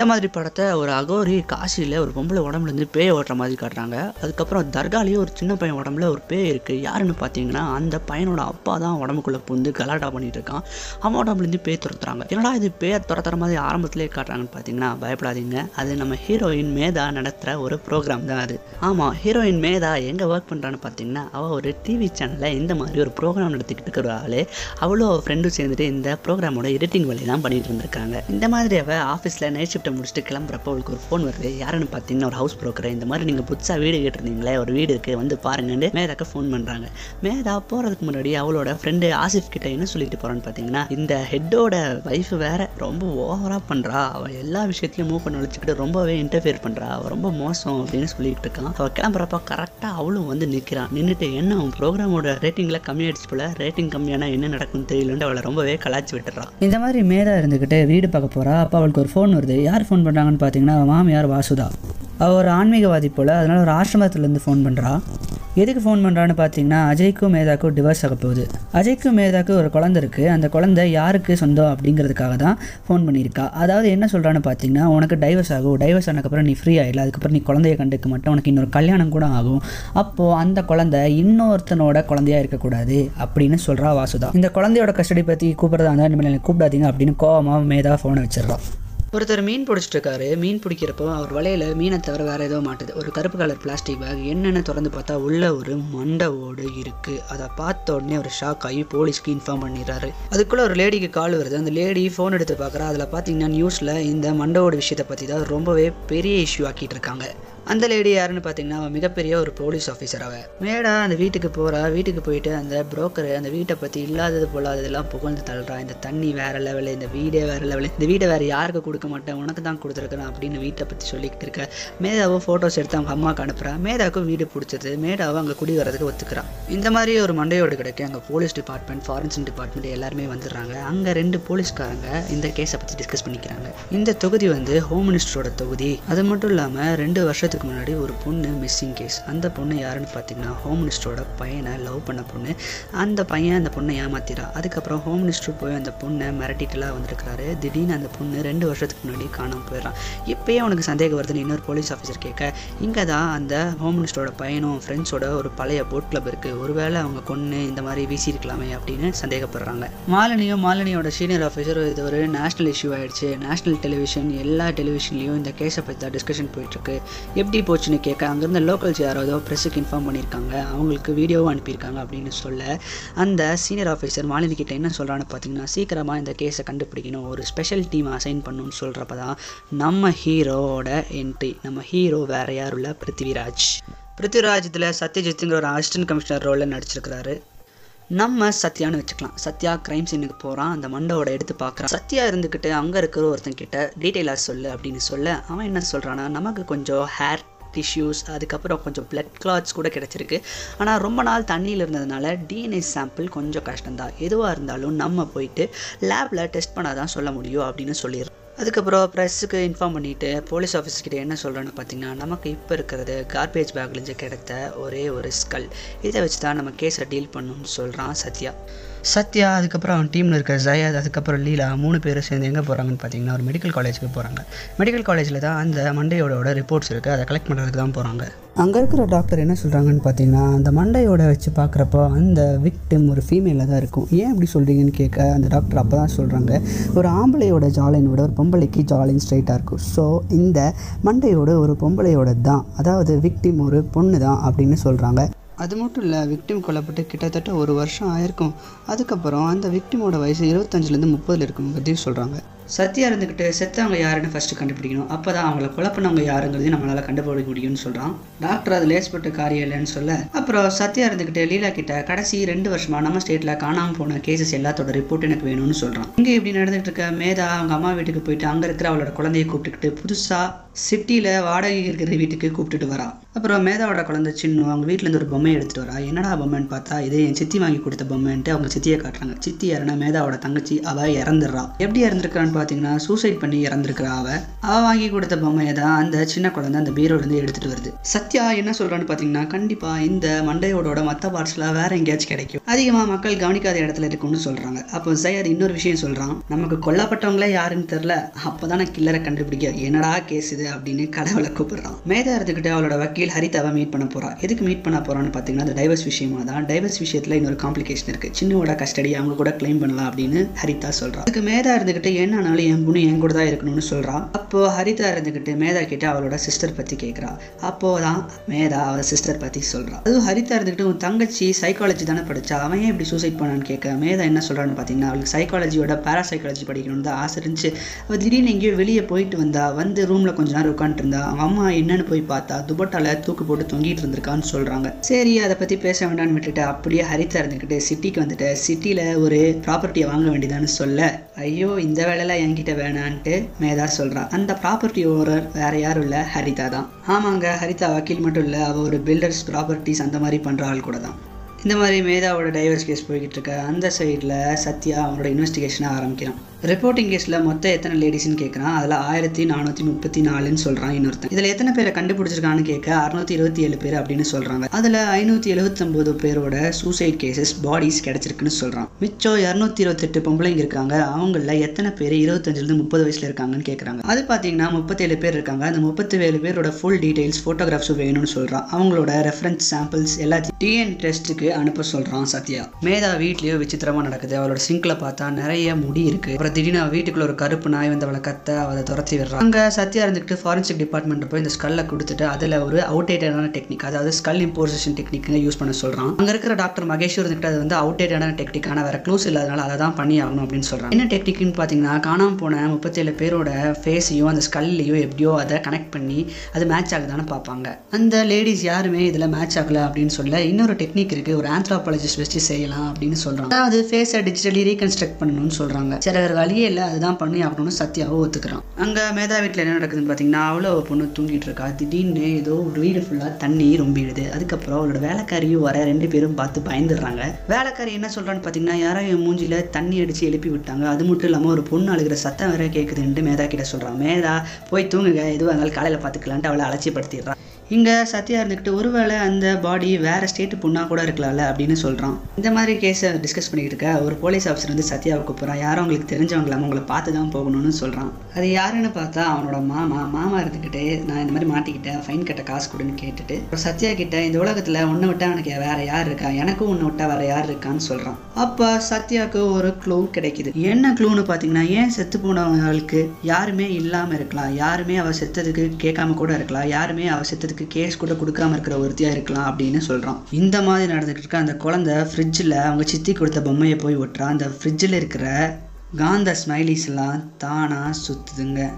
இந்த மாதிரி படத்தை ஒரு அகோரி காசியில் ஒரு பொம்பளை உடம்புலேருந்து பேய் ஓட்டுற மாதிரி காட்டுறாங்க. அதுக்கப்புறம் தர்காலேயே ஒரு சின்ன பையன் உடம்புல ஒரு பேய் இருக்குது யாருன்னு பார்த்தீங்கன்னா அந்த பையனோட அப்பா தான் உடம்புக்குள்ளே புந்து கலாட்டா பண்ணிட்டு இருக்கான். அவன் உடம்புலேருந்து பேய் துரத்துறாங்க. என்னடா இது பேர் துரத்துற மாதிரி ஆரம்பத்திலே காட்டுறாங்கன்னு பார்த்தீங்கன்னா பயப்படாதீங்க. அது நம்ம ஹீரோயின் மேதா நடத்துகிற ஒரு ப்ரோக்ராம் தான் அது. ஆமாம் ஹீரோயின் மேதா எங்கே ஒர்க் பண்ணுறான்னு பார்த்தீங்கன்னா அவள் ஒரு டிவி சேனலில் இந்த மாதிரி ஒரு ப்ரோக்ராம் நடத்திக்கிட்டு இருக்கிற ஆள். அவளும் அவள் ஃப்ரெண்டும் சேர்ந்துட்டு இந்த ப்ரோக்ராமோட எடிட்டிங் வேலையெல்லாம் பண்ணிட்டு இருந்திருக்காங்க. இந்த மாதிரி அவள் ஆஃபீஸில் நைட் ஷிஃப்ட்டை முடிச்சுட்டு கிளம்புறப்போ அவளுக்கு ஒரு ஃபோன் வருது. யாருன்னு பார்த்தீங்கன்னா ஒரு ஹவுஸ் ப்ரோக்கர் இந்த மாதிரி நீங்கள் புதுசாக வீடு கேட்டிருந்தீங்களே ஒரு வீடு இருக்குது வந்து பாருங்கன்னு மேதாக்கு ஃபோன் பண்ணுறாங்க மேதா போகிறதுக்கு முன்னாடி அவளோட ஃப்ரெண்டு ஆசிஃப் கிட்ட என்ன சொல்லிட்டு போகிறான்னு பார்த்தீங்கன்னா இந்த ஹெட்டோட ஒய்ஃப் வேற ரொம்ப ஓவராக பண்ணுறா அவள் எல்லா விஷயத்துலையும் மூவ் பண்ண வச்சுக்கிட்டு ரொம்பவே இன்டர்ஃபியர் பண்ணுறா அவள் ரொம்ப மோசம் அப்படின்னு சொல்லிட்டு இருக்கான் அவள் கிளம்புறப்ப கரெக்டாக அவளும் வந்து நிற்கிறான் நின்றுட்டு என்ன அவன் ப்ரோக்ராமோட ரேட்டிங்கில் கம்மியாயிடுச்சு போல. ரேட்டிங் கம்மியானா என்ன நடக்கும்னு தெரியலன்ட்டு அவளை ரொம்பவே கலாச்சி விட்டுறான் இந்த மாதிரி மேதா இருந்துக்கிட்டு வீடு பார்க்க போகிறா அப்போ அவளுக்கு ஒரு ஃபோன் வருது. யார் ஃபோன் பண்ணுறாங்கன்னு பார்த்தீங்கன்னா மாமியார் வாசுதா. அவள் ஒரு ஆன்மீகவாதி போல் அதனால் ஒரு ஆசிரமத்துலேருந்து ஃபோன் பண்ணுறா எதுக்கு ஃபோன் பண்ணுறான்னு பார்த்தீங்கன்னா அஜய்க்கும் மேதாக்கும் டிவோர்ஸ் ஆக போகுது. அஜய்க்கும் மேதாக்கு ஒரு குழந்தை இருக்குது அந்த குழந்தை யாருக்கு சொந்தம் அப்படிங்கிறதுக்காக தான் ஃபோன் பண்ணியிருக்கா. அதாவது என்ன சொல்கிறான்னு பார்த்தீங்கன்னா உனக்கு டைவர்ஸ் ஆகும். டைவர்ஸ் ஆனதுக்கப்புறம் நீ ஃப்ரீ ஆகிடல அதுக்கப்புறம் நீ குழந்தைய கண்டுக்க மாட்டேன். உனக்கு இன்னொரு கல்யாணம் கூட ஆகும். அப்போது அந்த குழந்தை இன்னொருத்தனோட குழந்தையா இருக்கக்கூடாது அப்படின்னு சொல்கிறா வாசுதா. இந்த குழந்தையோட கஸ்டடி பற்றி கூப்பிட்றதா இருந்தால் இனிமேல் கூப்பிடாதீங்க அப்படின்னு கோவமாக மேதா ஃபோனை வச்சிடறான் ஒருத்தர் மீன் பிடிச்சிட்டு இருக்காரு மீன் பிடிக்கிறப்போ அவர் வலையில மீனை தவிர வேற ஏதோ மாட்டுது. ஒரு கருப்பு கலர் பிளாஸ்டிக் பேக் என்னென்னு திறந்து பார்த்தா உள்ள ஒரு மண்டை ஓடு இருக்கு. அதை பார்த்த உடனே அவர் ஷாக் ஆகி போலீஸ்க்கு இன்ஃபார்ம் பண்ணிடுறாரு. அதுக்குள்ள ஒரு லேடிக்கு கால் வருது. அந்த லேடி ஃபோன் எடுத்து பார்க்குறா. அதில் பார்த்தீங்கன்னா நியூஸில் இந்த மண்டை ஓடு விஷயத்தை பற்றி தான் ரொம்பவே பெரிய இஷ்யூ ஆக்கிட்டு இருக்காங்க. அந்த லேடி யாருன்னு பார்த்தீங்கன்னா அவன் மிகப்பெரிய ஒரு போலீஸ் ஆஃபீஸர் அவ மேடா அந்த வீட்டுக்கு போகிறா வீட்டுக்கு போயிட்டு அந்த புரோக்கர் அந்த வீட்டை பற்றி இல்லாதது பொல்லாததெல்லாம் புகழ்ந்து தள்ளுறா. இந்த தண்ணி வேற லெவலு இந்த வீடே வேற லெவலில் இந்த வீடை வேற யாருக்கு கொடுக்க மாட்டேன் உனக்கு தான் கொடுத்துருக்குறேன் அப்படின்னு வீட்டை பற்றி சொல்லிக்கிட்டு இருக்க. மேதாவும் ஃபோட்டோஸ் எடுத்து அவங்க அம்மாவுக்கு அனுப்புறா. மேதாவுக்கும் வீடு பிடிச்சது. மேடாவும் அங்கே குடி வரதுக்கு ஒத்துக்கிறான் இந்த மாதிரி ஒரு மண்டையோடு கிடைக்க. அங்கே போலீஸ் டிபார்ட்மெண்ட் ஃபாரன்சிக் டிபார்ட்மெண்ட் எல்லாருமே வந்துடுறாங்க. அங்கே ரெண்டு போலீஸ்காரங்க இந்த கேஸை பற்றி டிஸ்கஸ் பண்ணிக்கிறாங்க. இந்த தொகுதி வந்து ஹோம் மினிஸ்டரோட தொகுதி. அது மட்டும் இல்லாமல் ரெண்டு வருஷத்துக்கு முன்னாடி ஒரு பொண்ணு மிஸ்ஸிங் கேஸ் அந்த பொண்ணு யாருன்னு பார்த்தீங்கன்னா ஹோம் மினிஸ்டரோட பையனை லவ் பண்ண பொண்ணு. அந்த பையன் அந்த பொண்ணை ஏமாத்திரா. அதுக்கப்புறம் ஹோம் மினிஸ்டர் போய் அந்த பொண்ணை மிரட்டிட்டுலாம் வந்திருக்காரு திடீர்னு அந்த பொண்ணு ரெண்டு வருஷத்துக்கு முன்னாடி காணாமல் போயிடறான் இப்போயே அவனுக்கு சந்தேகம் வருதுன்னு இன்னொரு போலீஸ் ஆஃபீஸர் கேட்க இங்கே தான் அந்த ஹோம் மினிஸ்டரோட பையனும் ஃப்ரெண்ட்ஸோட ஒரு பழைய போட் கிளப் இருக்குது ஒருவேளை அவங்க கொன்று இந்த மாதிரி வீசியிருக்கலாமே அப்படின்னு சந்தேகப்படுறாங்க. மாலினியும் மாலினியோட சீனியர் ஆஃபீஸர் இது ஒரு நேஷனல் இஷ்யூ ஆயிடுச்சு. நேஷனல் டெலிவிஷன் எல்லா டெலிவிஷன்லேயும் இந்த கேஸை பற்றி தான் டிஸ்கஷன் போயிட்டுருக்கு. எப்படி போச்சுன்னு கேட்க அங்கேருந்த லோக்கல்ஸ் யாராவதோ ப்ரெஸ்ஸுக்கு இன்ஃபார்ம் பண்ணியிருக்காங்க அவங்களுக்கு வீடியோவும் அனுப்பியிருக்காங்க அப்படின்னு சொல்ல அந்த சீனியர் ஆஃபீஸர் மாலினி கிட்ட என்ன சொல்கிறான்னு பார்த்தீங்கன்னா சீக்கிரமாக இந்த கேஸை கண்டுபிடிக்கணும். ஒரு ஸ்பெஷல் டீம் அசைன் பண்ணணும்னு சொல்கிறப்ப தான் நம்ம ஹீரோவோட என்ட்ரி நம்ம ஹீரோ வேற யாரும் இல்லை பிருத்திவிராஜ் பிருத்திவிராஜ் இதில் சத்யஜித்துங்கிற ஒரு அசிஸ்டன்ட் கமிஷனர் ரோலில் நடிச்சிருக்கிறாரு. நம்ம சத்யான்னு வச்சுக்கலாம். சத்யா கிரைம் சீனுக்கு போகிறான் அந்த மண்டோட எடுத்து பார்க்குறான் சத்யா இருந்துக்கிட்டு அங்கே இருக்கிற ஒருத்தன் கிட்ட டீட்டெயிலாக சொல்லு அப்படின்னு சொல்ல அவன் என்ன சொல்கிறான்னா நமக்கு கொஞ்சம் ஹேர் டிஷ்யூஸ் அதுக்கப்புறம் கொஞ்சம் பிளட் கிளாத்ஸ் கூட கிடச்சிருக்கு. ஆனால் ரொம்ப நாள் தண்ணியில் இருந்ததுனால டிஎன்ஏ சாம்பிள் கொஞ்சம் கஷ்டம்தான். எதுவாக இருந்தாலும் நம்ம போயிட்டு லேபில் டெஸ்ட் பண்ணால் தான் சொல்ல முடியும் அப்படின்னு சொல்லிடுறோம் அதுக்கப்புறம் ப்ரெஸ்ஸுக்கு இன்ஃபார்ம் பண்ணிவிட்டு போலீஸ் ஆஃபீஸ்கிட்ட என்ன சொல்கிறேன்னு பார்த்தீங்கன்னா நமக்கு இப்போ இருக்கிறது கார்பேஜ் பேக்லேருந்து கிடைத்த ஒரே ஒரு ஸ்கல் இதை வச்சு தான் நம்ம கேஸை டீல் பண்ணணும்னு சொல்கிறான் சத்யா. சத்யா அதுக்கப்புறம் அவன் டீமில் இருக்க ஜயாத் அதுக்கப்புறம் லீலா மூணு பேரும் சேர்ந்து எங்கே போகிறாங்கன்னு பார்த்தீங்கன்னா ஒரு மெடிக்கல் காலேஜுக்கு போகிறாங்க மெடிக்கல் காலேஜில் தான் அந்த மண்டையோட ரிப்போர்ட்ஸ் இருக்குது அதை கலெக்ட் பண்ணுறதுக்கு தான் போகிறாங்க அங்கே இருக்கிற டாக்டர் என்ன சொல்கிறாங்கன்னு பார்த்தீங்கன்னா அந்த மண்டையோட வச்சு பார்க்குறப்போ அந்த விக்டிம் ஒரு ஃபீமேலில் தான் இருக்கும். ஏன் அப்படி சொல்கிறீங்கன்னு கேட்க அந்த டாக்டர் அப்போ தான் சொல்கிறாங்க ஒரு ஆம்பளையோட ஜாலினை விட ஒரு பொம்பளைக்கு ஜாலின் ஸ்ட்ரைட்டாக இருக்கும். ஸோ இந்த மண்டையோட ஒரு பொம்பளையோட தான் அதாவது விக்டிம் ஒரு பொண்ணு தான் அப்படின்னு சொல்கிறாங்க அது மட்டும் இல்லை விக்டிம் கொல்லப்பட்டு கிட்டத்தட்ட ஒரு வருஷம் ஆயிருக்கும். அதுக்கப்புறம் அந்த விக்டிமோட வயசு இருபத்தஞ்சிலேருந்து முப்பதில் இருக்கும் பற்றி சொல்கிறாங்க சத்தியா இருந்துக்கிட்டு செத்தவங்க யாருன்னு ஃபஸ்ட்டு கண்டுபிடிக்கணும். அப்போ தான் அவங்கள கொலை பண்ணவங்க யாருங்கிறதையும் நம்மளால் கண்டுபிடிக்க முடியும்னு சொல்கிறான் டாக்டர் அது லேஸ்பட்டு காரியம் இல்லைன்னு சொல்ல. அப்புறம் சத்தியா இருந்துக்கிட்டு லீலா கிட்ட கடைசி ரெண்டு வருஷமாக நம்ம ஸ்டேட்டில் காணாமல் போன கேசஸ் எல்லாத்தோட ரிப்போர்ட் எனக்கு வேணும்னு சொல்கிறான் இங்கே இப்படி நடந்துகிட்டு இருக்க மேதா அவங்க அம்மா வீட்டுக்கு போயிட்டு அங்கே இருக்கிற அவளோட குழந்தைய கூப்பிட்டுக்கிட்டு புதுசாக சிட்டியில் வாடகை இருக்கிற வீட்டுக்கு கூப்பிட்டுட்டு வரா. அப்புறம் மேதாவோட குழந்தை சின்ன அவங்க வீட்டிலேருந்து ஒரு பொம்மையை எடுத்துகிட்டு வரா. என்னடா பொம்மைன்னு பார்த்தா இதே என் சித்தி வாங்கி கொடுத்த பொம்மைன்ட்டு அவங்க சித்தியை காட்டுறாங்க. சித்தி யாருன்னா மேதாவோட தங்கச்சி அவள் இறந்துடுறா. எப்படி இறந்துருக்கான்னு பார்த்தீங்கன்னா சூசைட் பண்ணி இறந்துருக்கிறா அவள் அவள் வாங்கி கொடுத்த பொம்மையை தான் அந்த சின்ன குழந்தை அந்த பீரோலேருந்து எடுத்துகிட்டு வருது. சத்யா என்ன சொல்கிறான்னு பார்த்தீங்கன்னா கண்டிப்பாக இந்த மண்டையோட மற்ற பார்ட்ஸ்லாம் வேற எங்கேயாச்சும் கிடைக்கும். அதிகமாக மக்கள் கவனிக்காத இடத்துல இருக்கும்னு சொல்கிறாங்க அப்போ ஜயர் இன்னொரு விஷயம் சொல்கிறான் நமக்கு கொல்லப்பட்டவங்களே யாருன்னு தெரில அப்போ தான் நான் கில்லரை கண்டுபிடிக்க. என்னடா கேஸ் இது? அப்படின்னு கடவுளை கூப்பிடுறான். மேதா இருந்துக்கிட்டு அவளோட வக்கீல் ஹரிதாவை மீட் பண்ண போறா. எதுக்கு மீட் பண்ண போறான்னு பார்த்தீங்கன்னா அந்த டைவர்ஸ் விஷயமா தான். டைவர்ஸ் விஷயத்தில் இன்னொரு காம்ப்ளிகேஷன் இருக்கு. சின்னோட கஸ்டடி அவங்க கூட கிளைம் பண்ணலாம் அப்படின்னு ஹரிதா சொல்றா. அதுக்கு மேதா இருந்துக்கிட்டு என்னன்னாலும் என் பொண்ணு என் கூட தான் இருக்கணும்னு சொல்றா. அப்போ ஹரிதா இருந்துக்கிட்டு மேதா கிட்ட அவளோட சிஸ்டர் பத்தி கேட்குறா அப்போதான் மேதா அவள் சிஸ்டர் பத்தி சொல்றா. அதுவும் ஹரிதா இருந்துக்கிட்டு உன் தங்கச்சி சைக்காலஜி தானே படிச்சா? அவன் ஏன் இப்படி சூசைட் பண்ணான்னு கேட்க மேதா என்ன சொல்றான்னு பார்த்தீங்கன்னா அவளுக்கு சைக்காலஜியோட பேராசைக்காலஜி படிக்கணும்னு தான் ஆசை இருந்துச்சு. அவள் திடீர்னு எங்கேயோ வெளியே போயிட்டு வந்தா வந்து ரூமில் கொஞ்ச நேரம் உட்காந்துட்டு இருந்தா அவங்க அம்மா என்னன்னு போய் பார்த்தா துபட்டால தூக்கு போட்டு தொங்கிட்டு இருந்திருக்கான்னு சொல்கிறாங்க சரி அதை பற்றி பேச வேண்டாம்னு விட்டுட்டு அப்படியே ஹரிதா இருந்துக்கிட்டு சிட்டிக்கு வந்துட்டு சிட்டியில் ஒரு ப்ராப்பர்ட்டியை வாங்க வேண்டியதான்னு சொல்ல. ஐயோ இந்த வேலையெல்லாம் என்கிட்ட வேணான்ட்டு மேதா சொல்கிறா அந்த ப்ராப்பர்ட்டி ஓனர் வேற யாரும் இல்ல ஹரிதா தான். ஆமாங்க ஹரிதா வக்கீல் மட்டும் இல்லை அவள் ஒரு பில்டர்ஸ் ப்ராப்பர்ட்டிஸ் அந்த மாதிரி பண்ணுற ஆள் கூட தான். இந்த மாதிரி மேதாவோட டைவர்ஸ் கேஸ் போய்கிட்டு இருக்க அந்த சைடில் சத்யா அவனோட இன்வெஸ்டிகேஷனை ஆரம்பிக்கிறான். ரிப்போர்ட்டிங் கேஸில் மொத்தம் எத்தனை லேடிஸ்னு கேட்குறான் அதில் ஆயிரத்தி நானூற்றி முப்பத்தி நாலுன்னு சொல்கிறான் இன்னொருத்தன். இதில் எத்தனை பேரை கண்டுபிடிச்சிருக்கான்னு கேட்க அறுநூத்தி இருபத்தி ஏழு பேர் அப்படின்னு சொல்கிறாங்க அதில் ஐநூற்றி எழுபத்தொம்போது பேரோட சூசைட் கேசஸ் பாடிஸ் கிடச்சிருக்குன்னு சொல்கிறான் மிச்சம் இரநூத்தி இருபத்தெட்டு பொம்பளைங்க இருக்காங்க. அவங்களில் எத்தனை பேர் இருபத்தஞ்சிலிருந்து முப்பது வயசில் இருக்காங்கன்னு கேட்குறாங்க அது பார்த்தீங்கன்னா முப்பத்தேழு பேர் இருக்காங்க. அந்த முப்பத்தி ஏழு பேரோட ஃபுல் டீடைல்ஸ் ஃபோட்டோகிராஃப்ஸும் வேணும்னு சொல்கிறான் அவங்களோட ரெஃபரன்ஸ் சாம்பிள்ஸ் எல்லாத்தையும் டிஎன் டெஸ்ட்டுக்கு அனுப்ப சொல்கிறான் சத்யா. மேதா வீட்லேயோ விசித்திரமாக நடக்குது. அவளோட சிங்கில் பார்த்தா நிறைய முடி இருக்குது அப்புறம் திடீர்னு அவள் வீட்டுக்குள்ள ஒரு கருப்பு நாய் வந்து அவளை கத்த அவளை துரத்தி விடுறான் அங்கே சத்யா இருந்துக்கிட்டு ஃபாரன்சிக் டிபார்ட்மெண்ட் போய் இந்த ஸ்கல்லை கொடுத்துட்டு அதில் ஒரு அவுடேட்டடான டெக்னிக் அதாவது ஸ்கல் இம்போசிஷன் டெக்னிக்னு யூஸ் பண்ண சொல்கிறான் அங்கே இருக்கிற டாக்டர் மகேஷ் இருந்துக்கிட்டு அது வந்து அவுடேட்டடான டெக்னிக் ஆனால் வேறு க்ளூஸ் இல்லாதனால அதை தான் பண்ணி ஆகணும் அப்படின்னு சொல்கிறான் என்ன டெக்னிக்னு பார்த்தீங்கன்னா காணாம போன முப்பத்தேழு பேரோட ஃபேஸையும் அந்த ஸ்கல்லையும் எப்படியோ அதை கனெக்ட் பண்ணி அது மேட்ச் ஆகுதான்னு பார்ப்பாங்க. அந்த லேடிஸ் யாருமே இதில் மேட்ச் ஆகலை அப்படின்னு சொல்ல இன்னொரு டெக்னிக் இருக்குது ஒரு ஆந்த்ராபாலஜிஸ்ட் வச்சு செய்யலாம் அப்படின்னு சொல்கிறாங்க அதாவது ஃபேஸை டிஜிட்டலி ரீகன்ஸ்ட்ரக்ட் பண்ணணும்னு சொல்கிறாங்க சரி வழியே இல்லை அதுதான் பண்ணி ஆகணும்னு சத்யாவும் ஒத்துக்கிறான். அங்கே மேதா வீட்டில் என்ன நடக்குதுன்னு பார்த்தீங்கன்னா அவ்வளோ பொண்ணு தூங்கிட்டு இருக்கா. திடீர்னு ஏதோ ஒரு வீடு ஃபுல்லாக தண்ணி ரொம்பிடுது. அதுக்கப்புறம் அவளோட வேலைக்காரியும் வர ரெண்டு பேரும் பார்த்து பயந்துடுறாங்க. வேலைக்காரி என்ன சொல்கிறான்னு பார்த்தீங்கன்னா யாரோ என் மூஞ்சியில் தண்ணி அடித்து எழுப்பி விட்டாங்க. அது மட்டும் இல்லாமல் ஒரு பொண்ணு அழுகிற சத்தம் வேற கேட்குதுன்ட்டு மேதா கிட்ட சொல்கிறான் மேதா போய் தூங்குங்க. எதுவாக இருந்தாலும் காலையில் பார்த்துக்கலான்ட்டு அவளை அலட்சியப்படுத்திடுறான். இங்கே சத்யா இருந்துக்கிட்டு ஒருவேளை அந்த பாடி வேற ஸ்டேட்டு பொண்ணாக கூட இருக்கலாம்ல அப்படின்னு சொல்கிறான் இந்த மாதிரி கேஸை டிஸ்கஸ் பண்ணிக்கிட்டு இருக்க ஒரு போலீஸ் ஆஃபீஸர் வந்து சத்யாவை கூப்பிட்றான். யாரும் அவங்களுக்கு தெரிஞ்சவங்களாம உங்களை பார்த்து தான் போகணும்னு சொல்கிறான் அது யாருன்னு பார்த்தா அவனோட மாமா. மாமா இருந்துக்கிட்டு நான் இந்த மாதிரி மாட்டிக்கிட்டேன். ஃபைன் கட்ட காசு கொடுன்னு கேட்டுட்டு அப்புறம் சத்யா கிட்ட இந்த உலகத்தில் ஒன்று விட்டால் எனக்கு வேற யார் இருக்கா? எனக்கும் ஒன்று விட்டா வேற யார் இருக்கான்னு சொல்கிறான் அப்போ சத்யாவுக்கு ஒரு க்ளூ கிடைக்குது. என்ன க்ளூன்னு பார்த்தீங்கன்னா ஏன் செத்து போனவங்களுக்கு யாருமே இல்லாமல் இருக்கலாம். யாருமே அவள் செத்ததுக்கு கேட்காம கூட இருக்கலாம். யாருமே அவள் செத்ததுக்கு கேஸ் கூட கொடுக்காம இருக்கிற ஒருத்தியாக இருக்கலாம் அப்படின்னு சொல்கிறான் இந்த மாதிரி நடந்துகிட்டு இருக்க அந்த குழந்தை ஃப்ரிட்ஜில் அவங்க சித்தி கொடுத்த பொம்மையை போய் ஒட்டுறான். அந்த ஃப்ரிட்ஜில் இருக்கிற காந்த ஸ்மைலிஸ்லாம் தானாக சுற்றுதுங்க